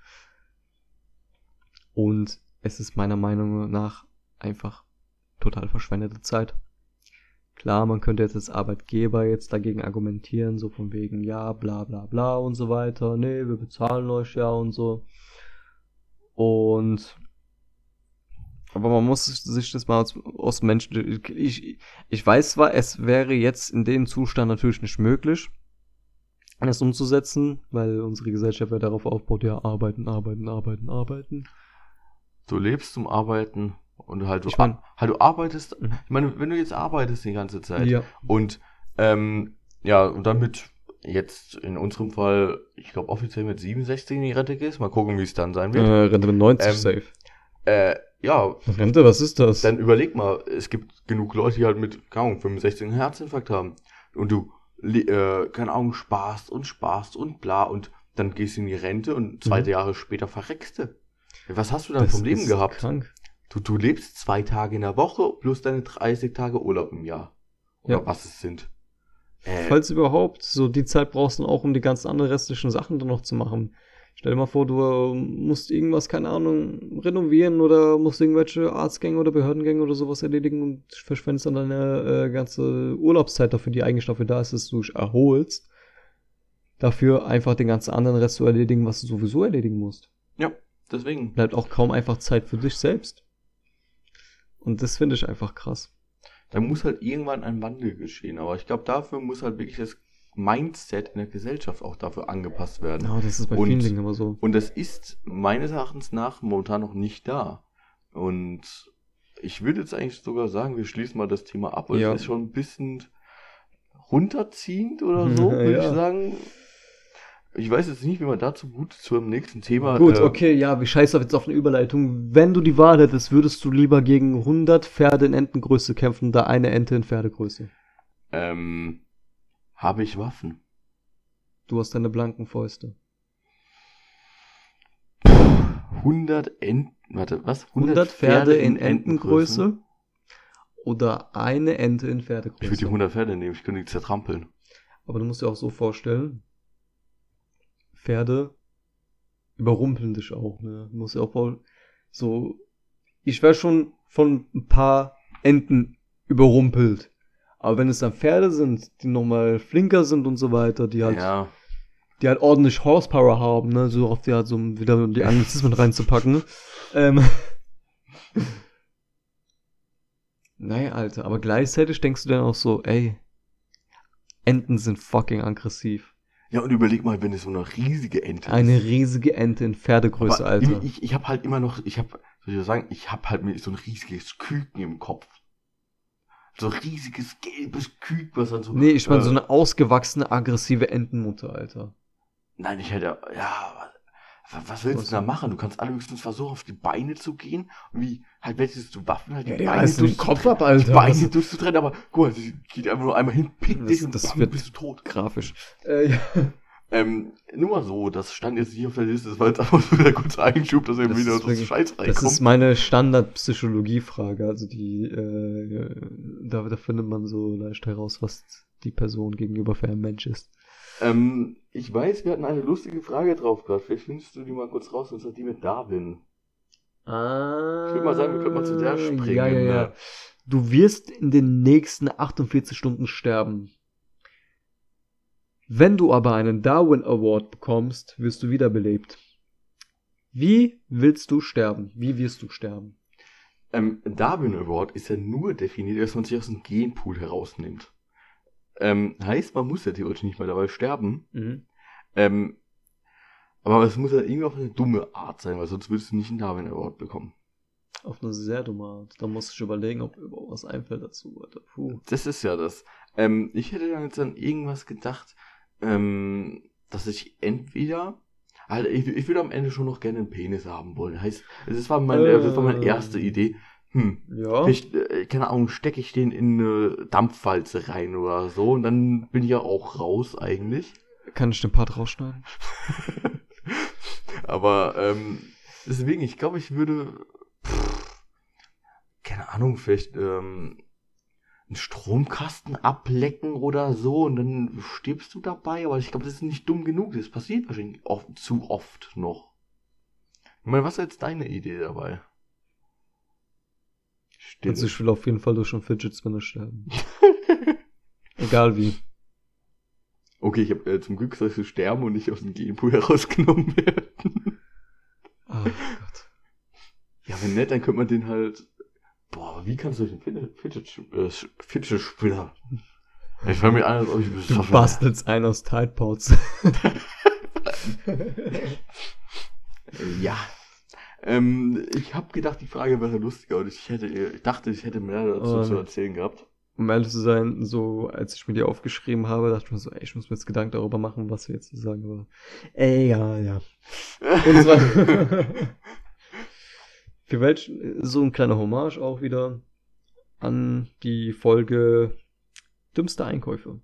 Speaker 3: Und es ist meiner Meinung nach einfach total verschwendete Zeit. Klar, man könnte jetzt als Arbeitgeber jetzt dagegen argumentieren, so von wegen, ja, bla bla bla und so weiter. Nee, wir bezahlen euch ja und so. Und aber man muss sich das mal aus, aus Menschen. Ich, ich weiß zwar, es wäre jetzt in dem Zustand natürlich nicht möglich, das umzusetzen, weil unsere Gesellschaft ja darauf aufbaut, ja, arbeiten, arbeiten, arbeiten, arbeiten.
Speaker 2: Du lebst zum Arbeiten und halt du,
Speaker 3: Ich mein-
Speaker 2: halt du arbeitest.
Speaker 3: Mhm.
Speaker 2: Ich meine, wenn du jetzt arbeitest die ganze Zeit
Speaker 3: Ja.
Speaker 2: und ähm, ja, und damit jetzt in unserem Fall, ich glaube offiziell mit 67 in die Rente gehst, mal gucken, wie es dann sein
Speaker 3: Äh,
Speaker 2: wird.
Speaker 3: Rente mit 90
Speaker 2: Ähm,
Speaker 3: safe.
Speaker 2: Äh, ja,
Speaker 3: Rente, was ist das?
Speaker 2: dann überleg mal, es gibt genug Leute, die halt mit, keine Ahnung, 65 einen Herzinfarkt haben. Und du, äh, keine Ahnung, sparst und sparst und bla und dann gehst du in die Rente und zwei
Speaker 3: Mhm.
Speaker 2: Jahre später verreckst du. Was hast du dann
Speaker 3: Das
Speaker 2: vom Leben gehabt?
Speaker 3: Krank.
Speaker 2: Du, du lebst zwei Tage in der Woche plus deine 30 Tage Urlaub im Jahr. Oder
Speaker 3: Ja.
Speaker 2: was es sind. Äh,
Speaker 3: Falls überhaupt, so die Zeit brauchst du auch, um die ganzen anderen restlichen Sachen dann noch zu machen. Stell dir mal vor, du äh, musst irgendwas, keine Ahnung, renovieren oder musst irgendwelche Arztgänge oder Behördengänge oder sowas erledigen und verschwendest dann deine äh, ganze Urlaubszeit dafür, die eigentlich dafür da ist, dass du dich erholst. Dafür einfach den ganzen anderen Rest zu erledigen, was du sowieso erledigen musst.
Speaker 2: ja, deswegen.
Speaker 3: Bleibt auch kaum einfach Zeit für dich selbst. Und das finde ich einfach krass.
Speaker 2: Da muss halt irgendwann ein Wandel geschehen. Aber ich glaube, dafür muss halt wirklich das Mindset in der Gesellschaft auch dafür angepasst werden.
Speaker 3: Ja, das ist bei
Speaker 2: Und-
Speaker 3: vielen Dingen immer so.
Speaker 2: Und das ist meines Erachtens nach momentan noch nicht da. Und ich würde jetzt eigentlich sogar sagen, wir schließen mal das Thema ab,
Speaker 3: Ja.
Speaker 2: es ist schon ein bisschen runterziehend oder so, würde
Speaker 3: Ja.
Speaker 2: ich sagen. Ich weiß jetzt nicht, wie man dazu gut zum nächsten Thema.
Speaker 3: Gut,
Speaker 2: äh,
Speaker 3: okay, ja, wir scheißen auf jetzt auf eine Überleitung. Wenn du die Wahl hättest, würdest du lieber gegen 100 Pferde in Entengröße kämpfen, da eine Ente in Pferdegröße.
Speaker 2: Ähm, habe ich Waffen?
Speaker 3: Du hast deine blanken Fäuste.
Speaker 2: 100 Enten, warte, was?
Speaker 3: 100 Pferde in Entengröße oder eine Ente in
Speaker 2: Ich würde die
Speaker 3: Pferdegröße.
Speaker 2: 100 Pferde nehmen, ich könnte die zertrampeln.
Speaker 3: Aber du musst dir auch so vorstellen, Pferde überrumpeln dich auch, ne? Du musst dir auch so, ich wäre schon von ein paar Enten überrumpelt. Aber wenn es dann Pferde sind, die nochmal flinker sind und so weiter, die halt,
Speaker 2: Ja,
Speaker 3: die halt ordentlich Horsepower haben, ne, so auf die halt so um wieder die Anglizismen reinzupacken. Ähm. Naja, Alter, aber gleichzeitig denkst du dann auch so, ey, Enten sind fucking aggressiv.
Speaker 2: ja, und überleg mal, wenn es so eine riesige Ente ist.
Speaker 3: Eine riesige Ente in Pferdegröße,
Speaker 2: Aber
Speaker 3: Alter.
Speaker 2: Ich, ich habe halt immer noch, ich habe, soll ich sagen, ich habe halt so ein riesiges Küken im Kopf. So riesiges gelbes Küken, was dann so.
Speaker 3: nee, ich meine
Speaker 2: äh,
Speaker 3: so eine ausgewachsene, aggressive Entenmutter, Alter.
Speaker 2: Nein, ich hätte, ja, was, was willst
Speaker 3: Was
Speaker 2: du da machen? Du kannst allerhöchstens versuchen, auf die Beine zu gehen. Und wie, halt, hättest du Waffen, halt die
Speaker 3: Ja,
Speaker 2: Beine
Speaker 3: reißen den Kopf ab, Alter.
Speaker 2: Die Beine durchzutrennen, aber guck mal, sie geht einfach nur einmal hin, pickt
Speaker 3: Das-
Speaker 2: dich und
Speaker 3: das
Speaker 2: bam,
Speaker 3: wird-
Speaker 2: bist du tot.
Speaker 3: Grafisch. Äh, ja.
Speaker 2: Ähm, nur mal so, das stand jetzt nicht auf der Liste, das war jetzt einfach so der kurze Einschub, dass eben
Speaker 3: Das
Speaker 2: wieder das Scheiß
Speaker 3: Das
Speaker 2: reinkommt.
Speaker 3: ist meine Standard-Psychologie-Frage. Also die, äh, da, da findet man so leicht heraus, was die Person gegenüber für ein Mensch ist.
Speaker 2: Ähm, ich weiß, wir hatten eine lustige Frage drauf gehabt. Vielleicht findest du die mal kurz raus, und zwar die mit Darwin.
Speaker 3: Ah.
Speaker 2: Ich würde mal sagen, wir können mal zu der springen.
Speaker 3: Ja, ja, ja.
Speaker 2: ne?
Speaker 3: Du wirst in den nächsten 48 Stunden sterben. Wenn du aber einen Darwin Award bekommst, wirst du wiederbelebt. Wie willst du sterben? Wie wirst du sterben?
Speaker 2: Ähm, Darwin Award ist ja nur definiert, dass man sich aus dem Genpool herausnimmt. Ähm, heißt, man muss ja theoretisch nicht mal dabei sterben.
Speaker 3: Mhm.
Speaker 2: Ähm, aber es muss ja irgendwie auf eine dumme Art sein, weil sonst würdest du nicht einen Darwin Award bekommen.
Speaker 3: Auf eine sehr dumme Art. Da muss ich überlegen, ob überhaupt was einfällt dazu. Alter. Puh.
Speaker 2: Das ist ja das. Ähm, ich hätte dann jetzt an irgendwas gedacht, ähm, dass ich entweder, halt, ich, ich würde am Ende schon noch gerne einen Penis haben wollen. Heißt, das war, mein,
Speaker 3: Äh.
Speaker 2: das war meine erste Idee. Hm,
Speaker 3: Ja.
Speaker 2: vielleicht, äh, keine Ahnung, stecke ich den in eine Dampfwalze rein oder so und dann bin ich ja auch raus eigentlich.
Speaker 3: Kann ich den Part rausschneiden?
Speaker 2: Aber ähm, deswegen, ich glaube, ich würde, pff, keine Ahnung, vielleicht ähm, einen Stromkasten ablecken oder so und dann stirbst du dabei, aber ich glaube, das ist nicht dumm genug. Das passiert wahrscheinlich oft, zu oft noch. Ich meine, was ist jetzt deine Idee dabei? Stille.
Speaker 3: Also ich will auf jeden Fall durch einen Fidget Spinner sterben. Egal wie.
Speaker 2: okay, ich habe äh, zum Glück soll ich sterben und nicht aus dem Genpool herausgenommen werden.
Speaker 3: Oh Gott.
Speaker 2: ja, wenn nett, dann könnte man den halt. Aber wie kannst du den Fidget, Fidget, äh, Fidget Spinner? Ich fange mir an, als ob ich
Speaker 3: Du
Speaker 2: besoffen
Speaker 3: bastelst einen aus Tide Pods.
Speaker 2: Ja. Ähm, ich habe gedacht, die Frage wäre lustiger und ich hätte, ich dachte, ich hätte mehr dazu
Speaker 3: Oh,
Speaker 2: zu erzählen gehabt.
Speaker 3: um ehrlich zu sein, so als ich mir die aufgeschrieben habe, dachte ich mir so, ey, ich muss mir jetzt Gedanken darüber machen, was wir jetzt zu sagen aber Ey, ja, ja. Und zwar für welchen, so ein kleiner Hommage auch wieder an die Folge Dümmste Einkäufe.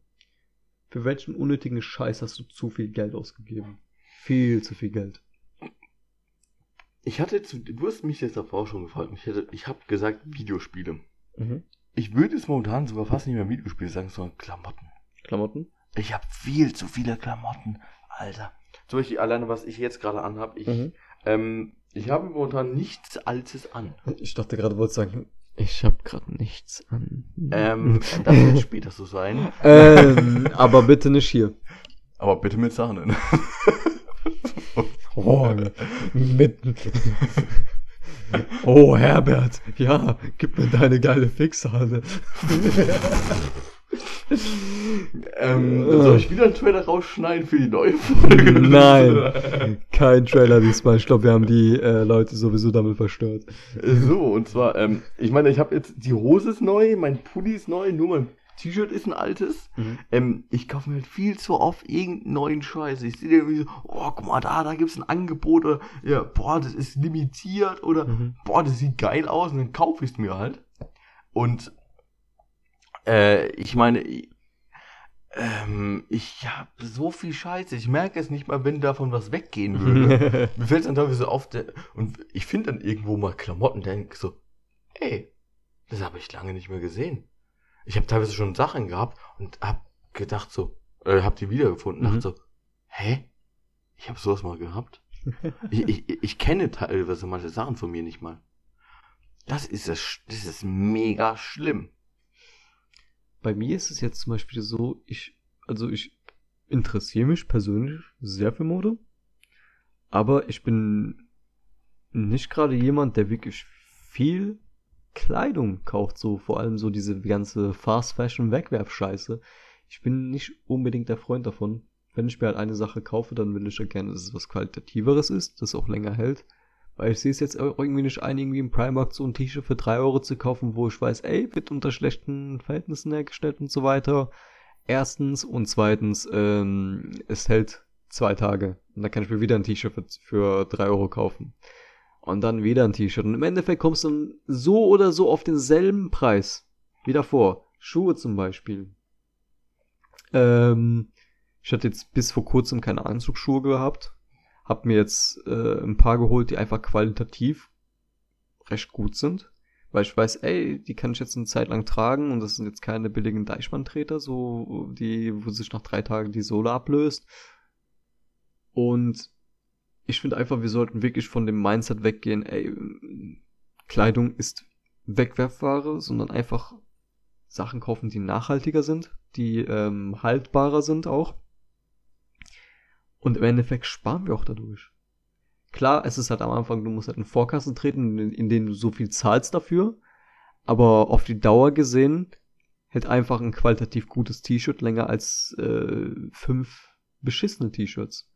Speaker 3: Für welchen unnötigen Scheiß hast du zu viel Geld ausgegeben? Viel zu viel Geld.
Speaker 2: Ich hatte zu, du hast mich jetzt davor schon gefragt. Ich, hätte, ich habe gesagt Videospiele.
Speaker 3: Mhm.
Speaker 2: Ich würde es momentan sogar fast nicht mehr Videospiele sagen, sondern Klamotten.
Speaker 3: Klamotten?
Speaker 2: Ich habe viel zu viele Klamotten, Alter. Zum Beispiel alleine, was ich jetzt gerade anhab. Ich,
Speaker 3: Mhm.
Speaker 2: ähm, ich habe momentan nichts Altes an.
Speaker 3: Ich dachte gerade, wolltest sagen, ich habe gerade nichts an.
Speaker 2: Ähm, das wird später so sein.
Speaker 3: ähm, aber bitte nicht hier.
Speaker 2: Aber bitte mit Sahne.
Speaker 3: Oh, mit. Oh, Herbert, ja, gib mir deine geile Fixhale.
Speaker 2: ähm, soll ich wieder einen Trailer rausschneiden für die neue Folge?
Speaker 3: Nein, kein Trailer diesmal. Ich glaube, wir haben die äh, Leute sowieso damit verstört.
Speaker 2: So, und zwar, ähm, ich meine, ich habe jetzt, die Hose ist neu, mein Pulli ist neu, nur mein T-Shirt ist ein altes. Ähm, ich kaufe mir halt viel zu oft irgendeinen neuen Scheiß. Ich sehe irgendwie so, oh, guck mal da, da gibt's ein Angebot oder, ja, boah, das ist limitiert oder,
Speaker 3: Mhm.
Speaker 2: boah, das sieht geil aus und dann kaufe ich es mir halt. Und, äh, ich meine, ich, ähm, ich habe so viel Scheiße. Ich merke es nicht mal, wenn davon was weggehen würde. Mir fällt es dann teilweise auf, der, und ich finde dann irgendwo mal Klamotten, denke so, ey, das habe ich lange nicht mehr gesehen. Ich habe teilweise schon Sachen gehabt und hab gedacht so, äh, hab die wiedergefunden,
Speaker 3: Mhm.
Speaker 2: dachte so, hä? Ich habe sowas mal gehabt. ich, ich, ich kenne teilweise manche Sachen von mir nicht mal. Das ist das, das ist mega schlimm.
Speaker 3: Bei mir ist es jetzt zum Beispiel so, ich, also ich interessiere mich persönlich sehr für Mode, aber ich bin nicht gerade jemand, der wirklich viel Kleidung kauft, so vor allem so diese ganze Fast Fashion Wegwerfscheiße. Ich bin nicht unbedingt der Freund davon. Wenn ich mir halt eine Sache kaufe, dann will ich ja gerne, dass es was Qualitativeres ist, das auch länger hält. Weil ich sehe es jetzt irgendwie nicht ein, irgendwie im Primark so ein T-Shirt für 3 Euro zu kaufen, wo ich weiß, ey, wird unter schlechten Verhältnissen hergestellt und so weiter. Erstens und zweitens, ähm, es hält zwei Tage. Und dann kann ich mir wieder ein T-Shirt für, für 3 Euro kaufen. Und dann wieder ein T-Shirt. Und im Endeffekt kommst du so oder so auf denselben Preis wie davor. Schuhe zum Beispiel. Ähm, ich hatte jetzt bis vor kurzem keine Anzugsschuhe gehabt. Hab mir jetzt äh, ein paar geholt, die einfach qualitativ recht gut sind. Weil ich weiß, ey, die kann ich jetzt eine Zeit lang tragen und das sind jetzt keine billigen Deichmann-Treter, so die, wo sich nach drei Tagen die Sohle ablöst. Und ich finde einfach, wir sollten wirklich von dem Mindset weggehen, ey, Kleidung ist Wegwerfware, sondern einfach Sachen kaufen, die nachhaltiger sind, die ähm, haltbarer sind auch. Und im Endeffekt sparen wir auch dadurch. Klar, es ist halt am Anfang, du musst halt in Vorkassen treten, in, in denen du so viel zahlst dafür. Aber auf die Dauer gesehen hält einfach ein qualitativ gutes T-Shirt länger als äh, fünf beschissene T-Shirts.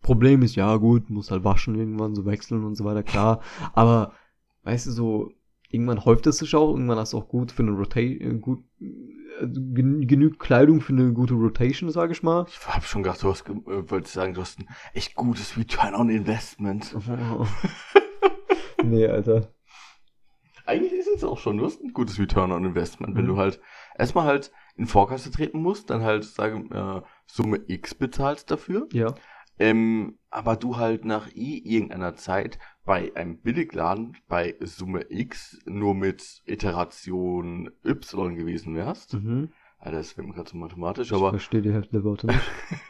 Speaker 3: Problem ist, ja gut, muss halt waschen irgendwann, so wechseln und so weiter, klar. Aber, weißt du, so, irgendwann häuft es sich auch, irgendwann hast du auch gut für eine Rotation, gut, äh, gen genügend Kleidung für eine gute Rotation, sag ich mal.
Speaker 2: Ich habe schon gedacht, du hast, äh, wolltest sagen, du hast ein echt gutes Return on Investment.
Speaker 3: nee, Alter.
Speaker 2: Eigentlich ist es auch schon, du hast ein gutes Return on Investment. Wenn
Speaker 3: Mhm.
Speaker 2: du halt erstmal halt in Vorkasse treten musst, dann halt, sage, äh, Summe X bezahlst dafür.
Speaker 3: Ja.
Speaker 2: Ähm, aber du halt nach i irgendeiner Zeit bei einem Billigladen bei Summe X nur mit Iteration Y gewesen wärst.
Speaker 3: Mhm.
Speaker 2: Alter, das wird mir gerade so mathematisch,
Speaker 3: Ich
Speaker 2: aber
Speaker 3: verstehe die Hälfte der Worte nicht.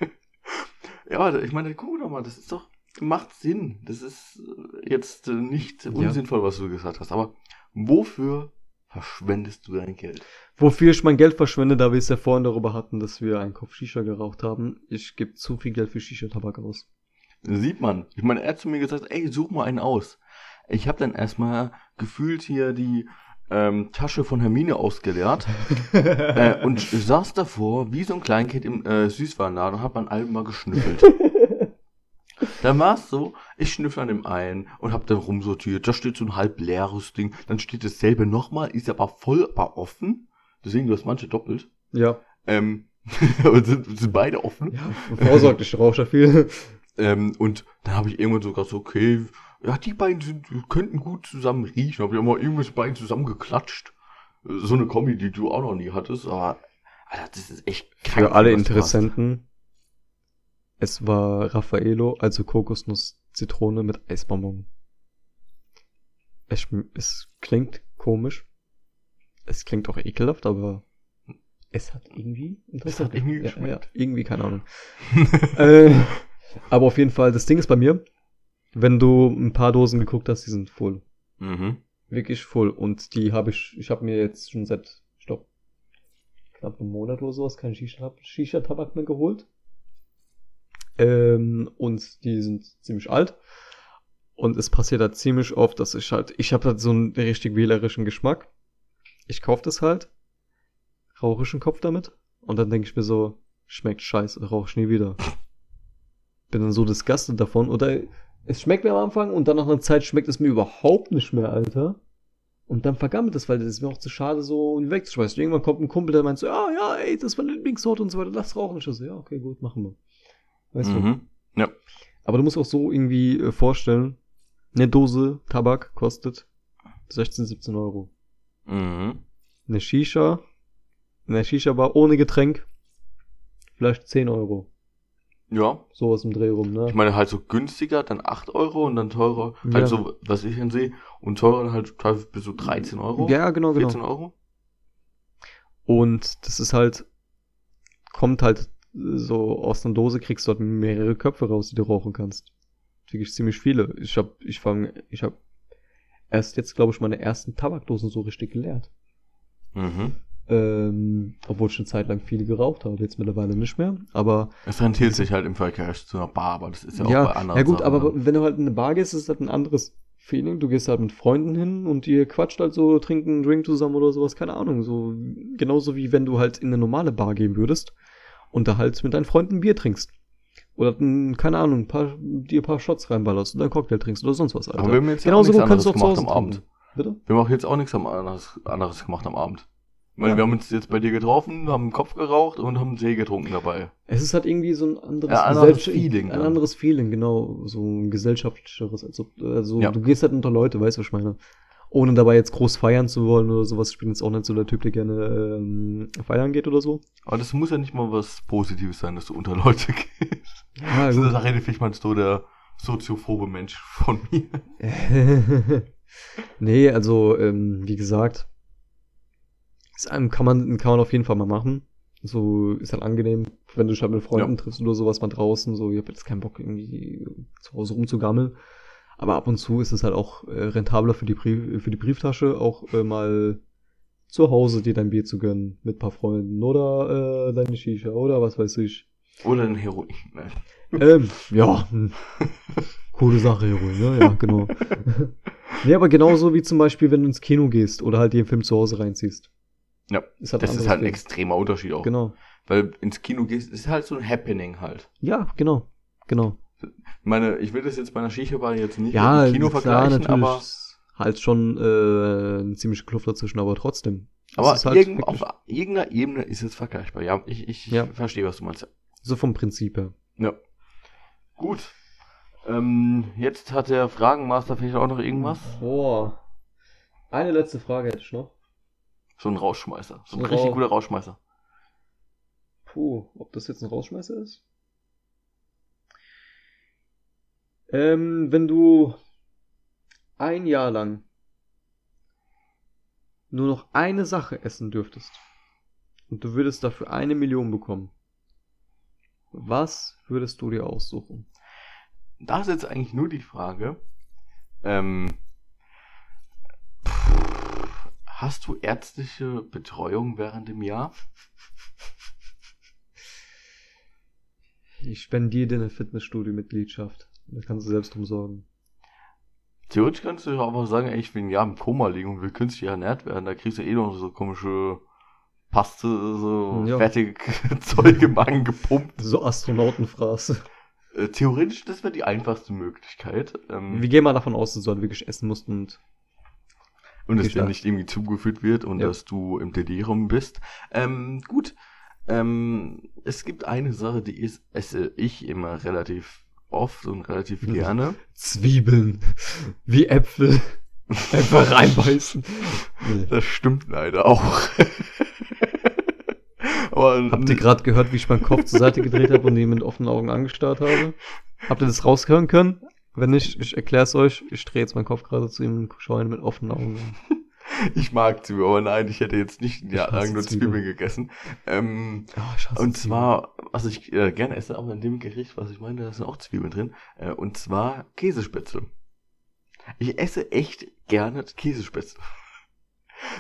Speaker 2: ja, ich meine, guck doch mal, das ist doch, macht Sinn. Das ist äh, jetzt äh, nicht
Speaker 3: Ja.
Speaker 2: unsinnvoll, was du gesagt hast, aber wofür verschwendest du dein Geld?
Speaker 3: Wofür ich mein Geld verschwende, da wir es ja vorhin darüber hatten, dass wir einen Kopf Shisha geraucht haben. Ich gebe zu viel Geld für Shisha-Tabak aus.
Speaker 2: Sieht man. Ich meine, er hat zu mir gesagt, ey, such mal einen aus. Ich habe dann erstmal gefühlt hier die ähm, Tasche von Hermine ausgeleert äh, und saß davor wie so ein Kleinkind im äh, Süßwarenladen und hab an allem mal geschnüffelt. Dann war es so, ich schnüffel an dem einen und hab dann rumsortiert. Da steht so ein halb leeres Ding. Dann steht dasselbe nochmal, ist aber voll aber offen. Deswegen, du hast manche doppelt.
Speaker 3: Ja.
Speaker 2: Ähm, aber sind, sind beide offen.
Speaker 3: Ja, vorsorglich rauche ich viel.
Speaker 2: Ähm, und dann habe ich irgendwann sogar so, okay, ja, die beiden sind, könnten gut zusammen riechen. Habe ich immer irgendwas beiden zusammengeklatscht. So eine Kombi, die du auch noch nie hattest. Aber, Alter, das ist echt krank,
Speaker 3: Für alle Interessenten. Es war Raffaello, also Kokosnuss Zitrone mit Eisbonbon. Es, es klingt komisch. Es klingt auch ekelhaft, aber es hat irgendwie interessant.
Speaker 2: irgendwie
Speaker 3: ja, ja,
Speaker 2: geschmeckt.
Speaker 3: irgendwie, keine Ahnung. äh, aber auf jeden Fall, das Ding ist bei mir, wenn du ein paar Dosen geguckt hast, die sind voll.
Speaker 2: Mhm.
Speaker 3: Wirklich voll. Und die habe ich, ich habe mir jetzt schon seit, ich glaube, knapp einem Monat oder sowas keinen Shisha- Shisha-Tabak mehr geholt. Ähm, und die sind ziemlich alt. Und es passiert halt ziemlich oft, dass ich halt, ich habe halt so einen richtig wählerischen Geschmack. Ich kaufe das halt, rauche ich einen Kopf damit und dann denke ich mir so, schmeckt scheiße, rauche ich nie wieder. Bin dann so disgusted davon oder es schmeckt mir am Anfang und dann nach einer Zeit schmeckt es mir überhaupt nicht mehr, Alter. Und dann vergammelt es, weil das ist mir auch zu schade, so wegzuschmeißen. Irgendwann kommt ein Kumpel, der meint so, ja, ja, ey, das ist meine Lieblingssorte und so weiter, lass rauchen. Ich so, ja, okay, gut, machen wir. Weißt du?
Speaker 2: Mhm. Ja.
Speaker 3: Aber du musst auch so irgendwie äh, vorstellen, eine Dose Tabak kostet 16, 17 Euro.
Speaker 2: Mhm.
Speaker 3: Eine Shisha, eine Shisha-Bar ohne Getränk, vielleicht 10 Euro.
Speaker 2: Ja.
Speaker 3: Sowas im Dreh rum, ne?
Speaker 2: Ich meine halt so günstiger, dann 8 Euro und dann teurer,
Speaker 3: Ja.
Speaker 2: halt so, was ich dann sehe, und teurer dann halt teilweise bis so 13 Euro.
Speaker 3: ja, genau, genau.
Speaker 2: 14 Euro.
Speaker 3: Und das ist halt, kommt halt so aus einer Dose, kriegst du halt mehrere Köpfe raus, die du rauchen kannst. Wirklich ziemlich viele. Ich hab, ich fang, ich hab erst jetzt, glaube ich, meine ersten Tabakdosen so richtig geleert.
Speaker 2: Mhm.
Speaker 3: Ähm, obwohl ich eine Zeit lang viele geraucht habe, jetzt mittlerweile nicht mehr. Aber
Speaker 2: Es rentiert sich halt im Vergleich zu einer Bar, aber das ist ja,
Speaker 3: ja,
Speaker 2: auch bei anderen
Speaker 3: ja gut,
Speaker 2: Sachen
Speaker 3: aber
Speaker 2: dann.
Speaker 3: wenn du halt in eine Bar gehst, ist es halt ein anderes Feeling. Du gehst halt mit Freunden hin und ihr quatscht halt so, trinkt einen Drink zusammen oder sowas, keine Ahnung. So genauso wie wenn du halt in eine normale Bar gehen würdest halt mit deinen Freunden Bier trinkst. Oder ein, keine Ahnung, ein paar, dir ein paar Shots reinballerst und einen Cocktail trinkst oder sonst was, Alter.
Speaker 2: Aber wir haben jetzt ja auch nichts anderes gemacht am Abend.
Speaker 3: trinken. Bitte?
Speaker 2: Wir haben auch jetzt auch nichts anderes, anderes gemacht am Abend. Ich meine,
Speaker 3: Ja.
Speaker 2: wir haben uns jetzt bei dir getroffen, haben einen Kopf geraucht und haben einen Tee getrunken dabei.
Speaker 3: Es ist halt irgendwie so ein anderes,
Speaker 2: Ja, anderes Feeling,
Speaker 3: Ein
Speaker 2: ja.
Speaker 3: anderes Feeling, genau. So ein gesellschaftlicheres. Also, also
Speaker 2: Ja.
Speaker 3: du gehst halt unter Leute, weißt du, was ich meine? Ohne dabei jetzt groß feiern zu wollen oder sowas. Ich bin jetzt auch nicht so der Typ, der gerne ähm, feiern geht oder so.
Speaker 2: Aber das muss ja nicht mal was Positives sein, dass du unter Leute gehst.
Speaker 3: Ja,
Speaker 2: Also da redet vielleicht mal so der soziophobe Mensch von mir.
Speaker 3: nee, also, ähm, wie gesagt, ist einem, kann man, kann man auf jeden Fall mal machen. So ist halt angenehm, wenn du dich halt mit Freunden
Speaker 2: Ja.
Speaker 3: triffst oder sowas mal draußen. So, ich hab jetzt keinen Bock, irgendwie zu Hause rumzugammeln. Aber ab und zu ist es halt auch äh, rentabler für die, Brief, für die Brieftasche, auch äh, mal zu Hause dir dein Bier zu gönnen mit paar Freunden oder äh, deine Shisha oder was weiß ich.
Speaker 2: Oder ein Heroin. Ne?
Speaker 3: Ähm, ja, coole Sache, Heroin, ne? Ja, genau. nee, aber genauso wie zum Beispiel, wenn du ins Kino gehst oder halt dir einen Film zu Hause reinziehst.
Speaker 2: Ja,
Speaker 3: Ist halt
Speaker 2: das
Speaker 3: ein
Speaker 2: ist halt ein extremer Unterschied auch.
Speaker 3: Genau.
Speaker 2: Weil ins Kino gehst, ist halt so ein Happening halt.
Speaker 3: Ja, genau. Genau.
Speaker 2: Ich meine, ich will das jetzt bei einer Shisha-Bar jetzt nicht
Speaker 3: Ja,
Speaker 2: mit dem Kino
Speaker 3: klar,
Speaker 2: vergleichen,
Speaker 3: natürlich.
Speaker 2: aber,
Speaker 3: Halt schon äh, eine ziemliche Kluft dazwischen, aber trotzdem.
Speaker 2: Aber
Speaker 3: ist halt
Speaker 2: irgend, auf irgendeiner Ebene ist es vergleichbar. Ja, ich, ich
Speaker 3: Ja.
Speaker 2: verstehe, was du meinst.
Speaker 3: So vom Prinzip her.
Speaker 2: Ja. Gut. Ähm, jetzt hat der Fragenmaster vielleicht auch noch irgendwas.
Speaker 3: Boah. Eine letzte Frage hätte ich noch.
Speaker 2: So ein Rausschmeißer. So ein
Speaker 3: ein
Speaker 2: richtig guter Rausschmeißer.
Speaker 3: Puh, ob das jetzt ein Rausschmeißer ist? Ähm, wenn du ein Jahr lang nur noch eine Sache essen dürftest und du würdest dafür eine Million bekommen, was würdest du dir aussuchen?
Speaker 2: Da ist jetzt eigentlich nur die Frage, ähm, pff, hast du ärztliche Betreuung während dem Jahr?
Speaker 3: Ich spendiere dir eine Fitnessstudio-Mitgliedschaft. Da kannst du selbst drum sorgen.
Speaker 2: Theoretisch kannst du ja einfach sagen, ey, ich will ein Jahr im Koma liegen und will künstlich ernährt werden. Da kriegst du eh noch so komische Paste, so
Speaker 3: Ja.
Speaker 2: fertig Zeug im Magen gepumpt.
Speaker 3: So Astronautenfraß.
Speaker 2: Äh, theoretisch, das wäre die einfachste Möglichkeit. Ähm,
Speaker 3: Wir gehen mal davon aus, dass du halt wirklich essen musst und
Speaker 2: und
Speaker 3: Geschlafen.
Speaker 2: dir nicht irgendwie zugeführt wird und
Speaker 3: Ja.
Speaker 2: dass du im Delirium bist. Ähm, gut. Ähm, es gibt eine Sache, die ist, esse ich immer relativ oft und relativ gerne.
Speaker 3: Zwiebeln. Wie Äpfel. Einfach reinbeißen. Nee.
Speaker 2: Das stimmt leider auch. Aber
Speaker 3: Habt ihr gerade gehört, wie ich meinen Kopf zur Seite gedreht habe und ihn mit offenen Augen angestarrt habe? Habt ihr das raushören können? Wenn nicht, ich erkläre es euch. Ich drehe jetzt meinen Kopf gerade zu ihm und schaue ihn mit offenen Augen an.
Speaker 2: Ich mag Zwiebeln, aber nein, ich hätte jetzt nicht ein Jahr
Speaker 3: Ich hasse
Speaker 2: lang nur
Speaker 3: Zwiebeln.
Speaker 2: Zwiebeln gegessen. Ähm,
Speaker 3: Oh,
Speaker 2: und zwar, was ich äh, gerne esse, aber in dem Gericht, was ich meine, da sind auch Zwiebeln drin. Äh, und zwar Käsespätzle. Ich esse echt gerne Käsespätzle.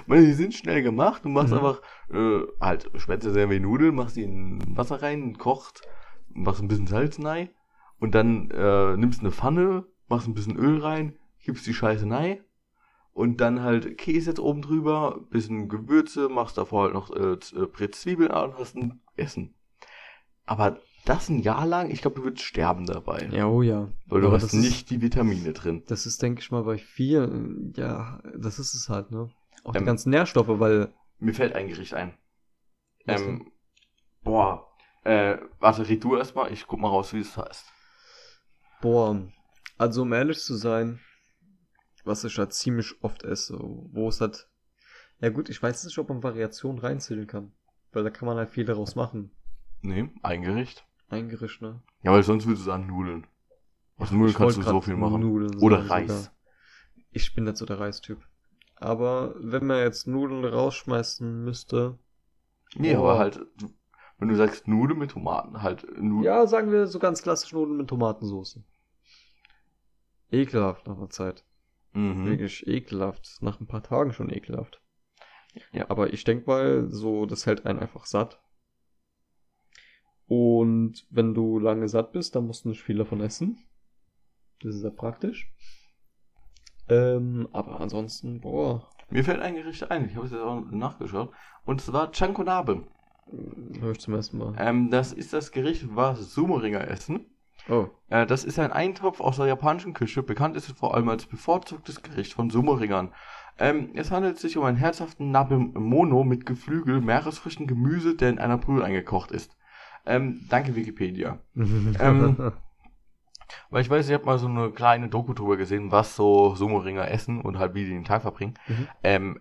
Speaker 2: Ich meine, die sind schnell gemacht. Du machst
Speaker 3: Mhm.
Speaker 2: einfach äh, halt Spätzle sehr wie Nudeln, machst die in Wasser rein, kocht, machst ein bisschen Salz rein und dann äh, nimmst eine Pfanne, machst ein bisschen Öl rein, gibst die Scheiße rein und dann halt Käse jetzt oben drüber, bisschen Gewürze, machst davor halt noch äh, äh, Zwiebeln an und hast ein Essen. Aber das ein Jahr lang, ich glaube, du würdest sterben dabei.
Speaker 3: Ja, oh ja.
Speaker 2: Weil du
Speaker 3: Aber
Speaker 2: hast
Speaker 3: das ist-
Speaker 2: nicht die Vitamine drin.
Speaker 3: Das ist, denke ich mal, bei vielen, ja, das ist es halt, ne? Auch die
Speaker 2: Ähm,
Speaker 3: ganzen Nährstoffe, weil.
Speaker 2: Mir fällt ein Gericht ein. Ähm, boah. Äh, warte, red du erstmal, ich guck mal raus, wie es heißt.
Speaker 3: Boah, also um ehrlich zu sein, was ich halt ziemlich oft esse, wo es halt. Ja gut, ich weiß nicht, ob man Variationen reinzählen kann. Weil da kann man halt viel daraus machen.
Speaker 2: Nee, ein Gericht.
Speaker 3: Ein Gericht, ne?
Speaker 2: Ja, weil sonst würdest du sagen Nudeln. Aus Nudeln
Speaker 3: Ich
Speaker 2: kannst du so viel machen.
Speaker 3: Nudeln
Speaker 2: Oder Reis.
Speaker 3: sogar. Ich bin nicht so der Reistyp. Aber wenn man jetzt Nudeln rausschmeißen müsste.
Speaker 2: Nee,
Speaker 3: Oh.
Speaker 2: aber halt, wenn du sagst Nudeln mit Tomaten, halt Nudeln.
Speaker 3: Ja, sagen wir so ganz klassisch Nudeln mit Tomatensauce. Ekelhaft nach einer Zeit.
Speaker 2: Mhm.
Speaker 3: Wirklich ekelhaft. Nach ein paar Tagen schon ekelhaft.
Speaker 2: Ja.
Speaker 3: Aber ich denke mal, so, das hält einen einfach satt. Und wenn du lange satt bist, dann musst du nicht viel davon essen. Das ist sehr praktisch. Ähm, aber ansonsten, boah,
Speaker 2: Mir fällt ein Gericht ein, ich habe es jetzt auch nachgeschaut. Und zwar Chankonabe.
Speaker 3: höre ich zum ersten Mal.
Speaker 2: Ähm, das ist das Gericht, was Sumeringer essen.
Speaker 3: Oh,
Speaker 2: Äh, das ist ein Eintopf aus der japanischen Küche. Bekannt ist es vor allem als bevorzugtes Gericht von Sumeringern. Ähm, es handelt sich um einen herzhaften Nabe Mono mit Geflügel, Meeresfrüchten, Gemüse, der in einer Brühe eingekocht ist. Ähm, danke Wikipedia. Ähm, Weil ich weiß, ich habe mal so eine kleine Doku drüber gesehen, was so Sumeringer essen und halt wie die den Tag verbringen.
Speaker 3: Mhm.
Speaker 2: Ähm,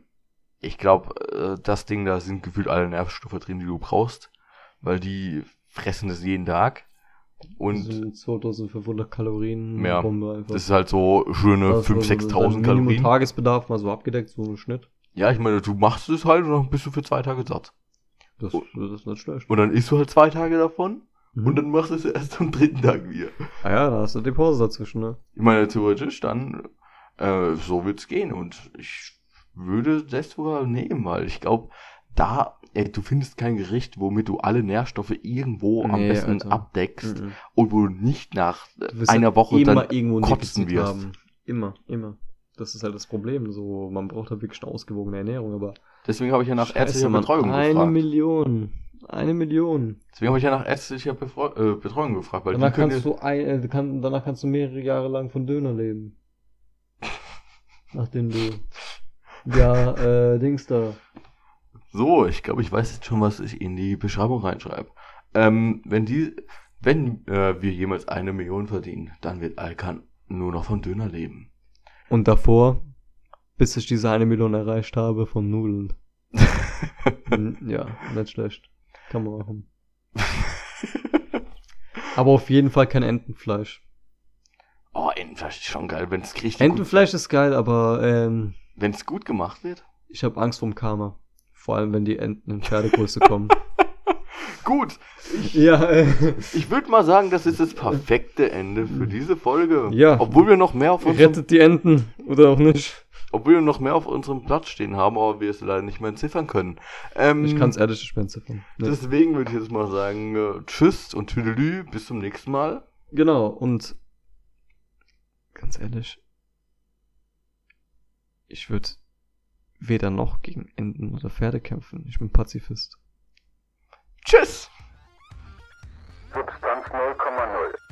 Speaker 2: ich glaube, äh, das Ding, da sind gefühlt alle Nährstoffe drin, die du brauchst. Weil die fressen das jeden Tag. Und
Speaker 3: so 2500 Kalorien.
Speaker 2: Ja,
Speaker 3: Bombe einfach.
Speaker 2: das ist halt so schöne
Speaker 3: Also
Speaker 2: 5.000, 6.000
Speaker 3: Minimum
Speaker 2: Kalorien.
Speaker 3: Tagesbedarf mal so abgedeckt, so ein Schnitt.
Speaker 2: Ja, ich meine, du machst es halt und dann bist du für zwei Tage satt.
Speaker 3: Das,
Speaker 2: Oh.
Speaker 3: das ist nicht schlecht.
Speaker 2: Und dann isst du halt zwei Tage davon
Speaker 3: Mhm.
Speaker 2: und dann machst du es erst am dritten Tag wieder.
Speaker 3: Ah ja, da hast du die Pause dazwischen, ne?
Speaker 2: Ich meine, theoretisch dann, äh, so wird's gehen und ich würde das sogar nehmen, weil ich glaube, da, ey, du findest kein Gericht, womit du alle Nährstoffe irgendwo am
Speaker 3: Nee,
Speaker 2: besten
Speaker 3: Alter.
Speaker 2: abdeckst
Speaker 3: Mhm.
Speaker 2: und wo du nicht nach äh,
Speaker 3: Du
Speaker 2: einer Woche
Speaker 3: immer
Speaker 2: dann kotzen wirst.
Speaker 3: haben. Immer, immer. Das ist halt das Problem. So, man braucht halt wirklich eine ausgewogene Ernährung, aber.
Speaker 2: Deswegen habe ich ja nach
Speaker 3: Scheiße,
Speaker 2: ärztlicher
Speaker 3: Mann,
Speaker 2: Betreuung
Speaker 3: Eine
Speaker 2: gefragt.
Speaker 3: Million. Eine Million.
Speaker 2: Deswegen habe ich ja nach ärztlicher Befreu äh, Betreuung gefragt, weil
Speaker 3: Danach kannst du ein, äh, kann, danach kannst du mehrere Jahre lang von Döner leben. Nachdem du. Ja, äh, Dings da.
Speaker 2: So, ich glaube, ich weiß jetzt schon, was ich in die Beschreibung reinschreibe. Ähm, wenn die, wenn äh, wir jemals eine Million verdienen, dann wird Alkan nur noch von Döner leben.
Speaker 3: Und davor, bis ich diese eine Million erreicht habe, von Nudeln. Ja, nicht schlecht. Kann man machen. Aber auf jeden Fall kein Entenfleisch.
Speaker 2: Oh, Entenfleisch ist schon geil, wenn es richtig
Speaker 3: Entenfleisch ist geil, aber ähm,
Speaker 2: wenn es gut gemacht wird.
Speaker 3: ich habe Angst vorm Karma. Vor allem, wenn die Enten in Pferdegröße kommen.
Speaker 2: Gut,
Speaker 3: ja, äh,
Speaker 2: ich würde mal sagen, das ist das perfekte Ende für diese Folge.
Speaker 3: Ja.
Speaker 2: Obwohl wir noch mehr auf unserem,
Speaker 3: rettet die Enten oder auch nicht.
Speaker 2: obwohl wir noch mehr auf unserem Platz stehen haben, aber wir es leider nicht mehr entziffern können. Ähm,
Speaker 3: Ich kann es ehrlich nicht mehr entziffern. Nee.
Speaker 2: Deswegen würde ich jetzt mal sagen, äh, tschüss und tüdelü, bis zum nächsten Mal.
Speaker 3: Genau, und ganz ehrlich, ich würde weder noch gegen Enten oder Pferde kämpfen. Ich bin Pazifist.
Speaker 2: Tschüss!
Speaker 1: Substanz 0,0.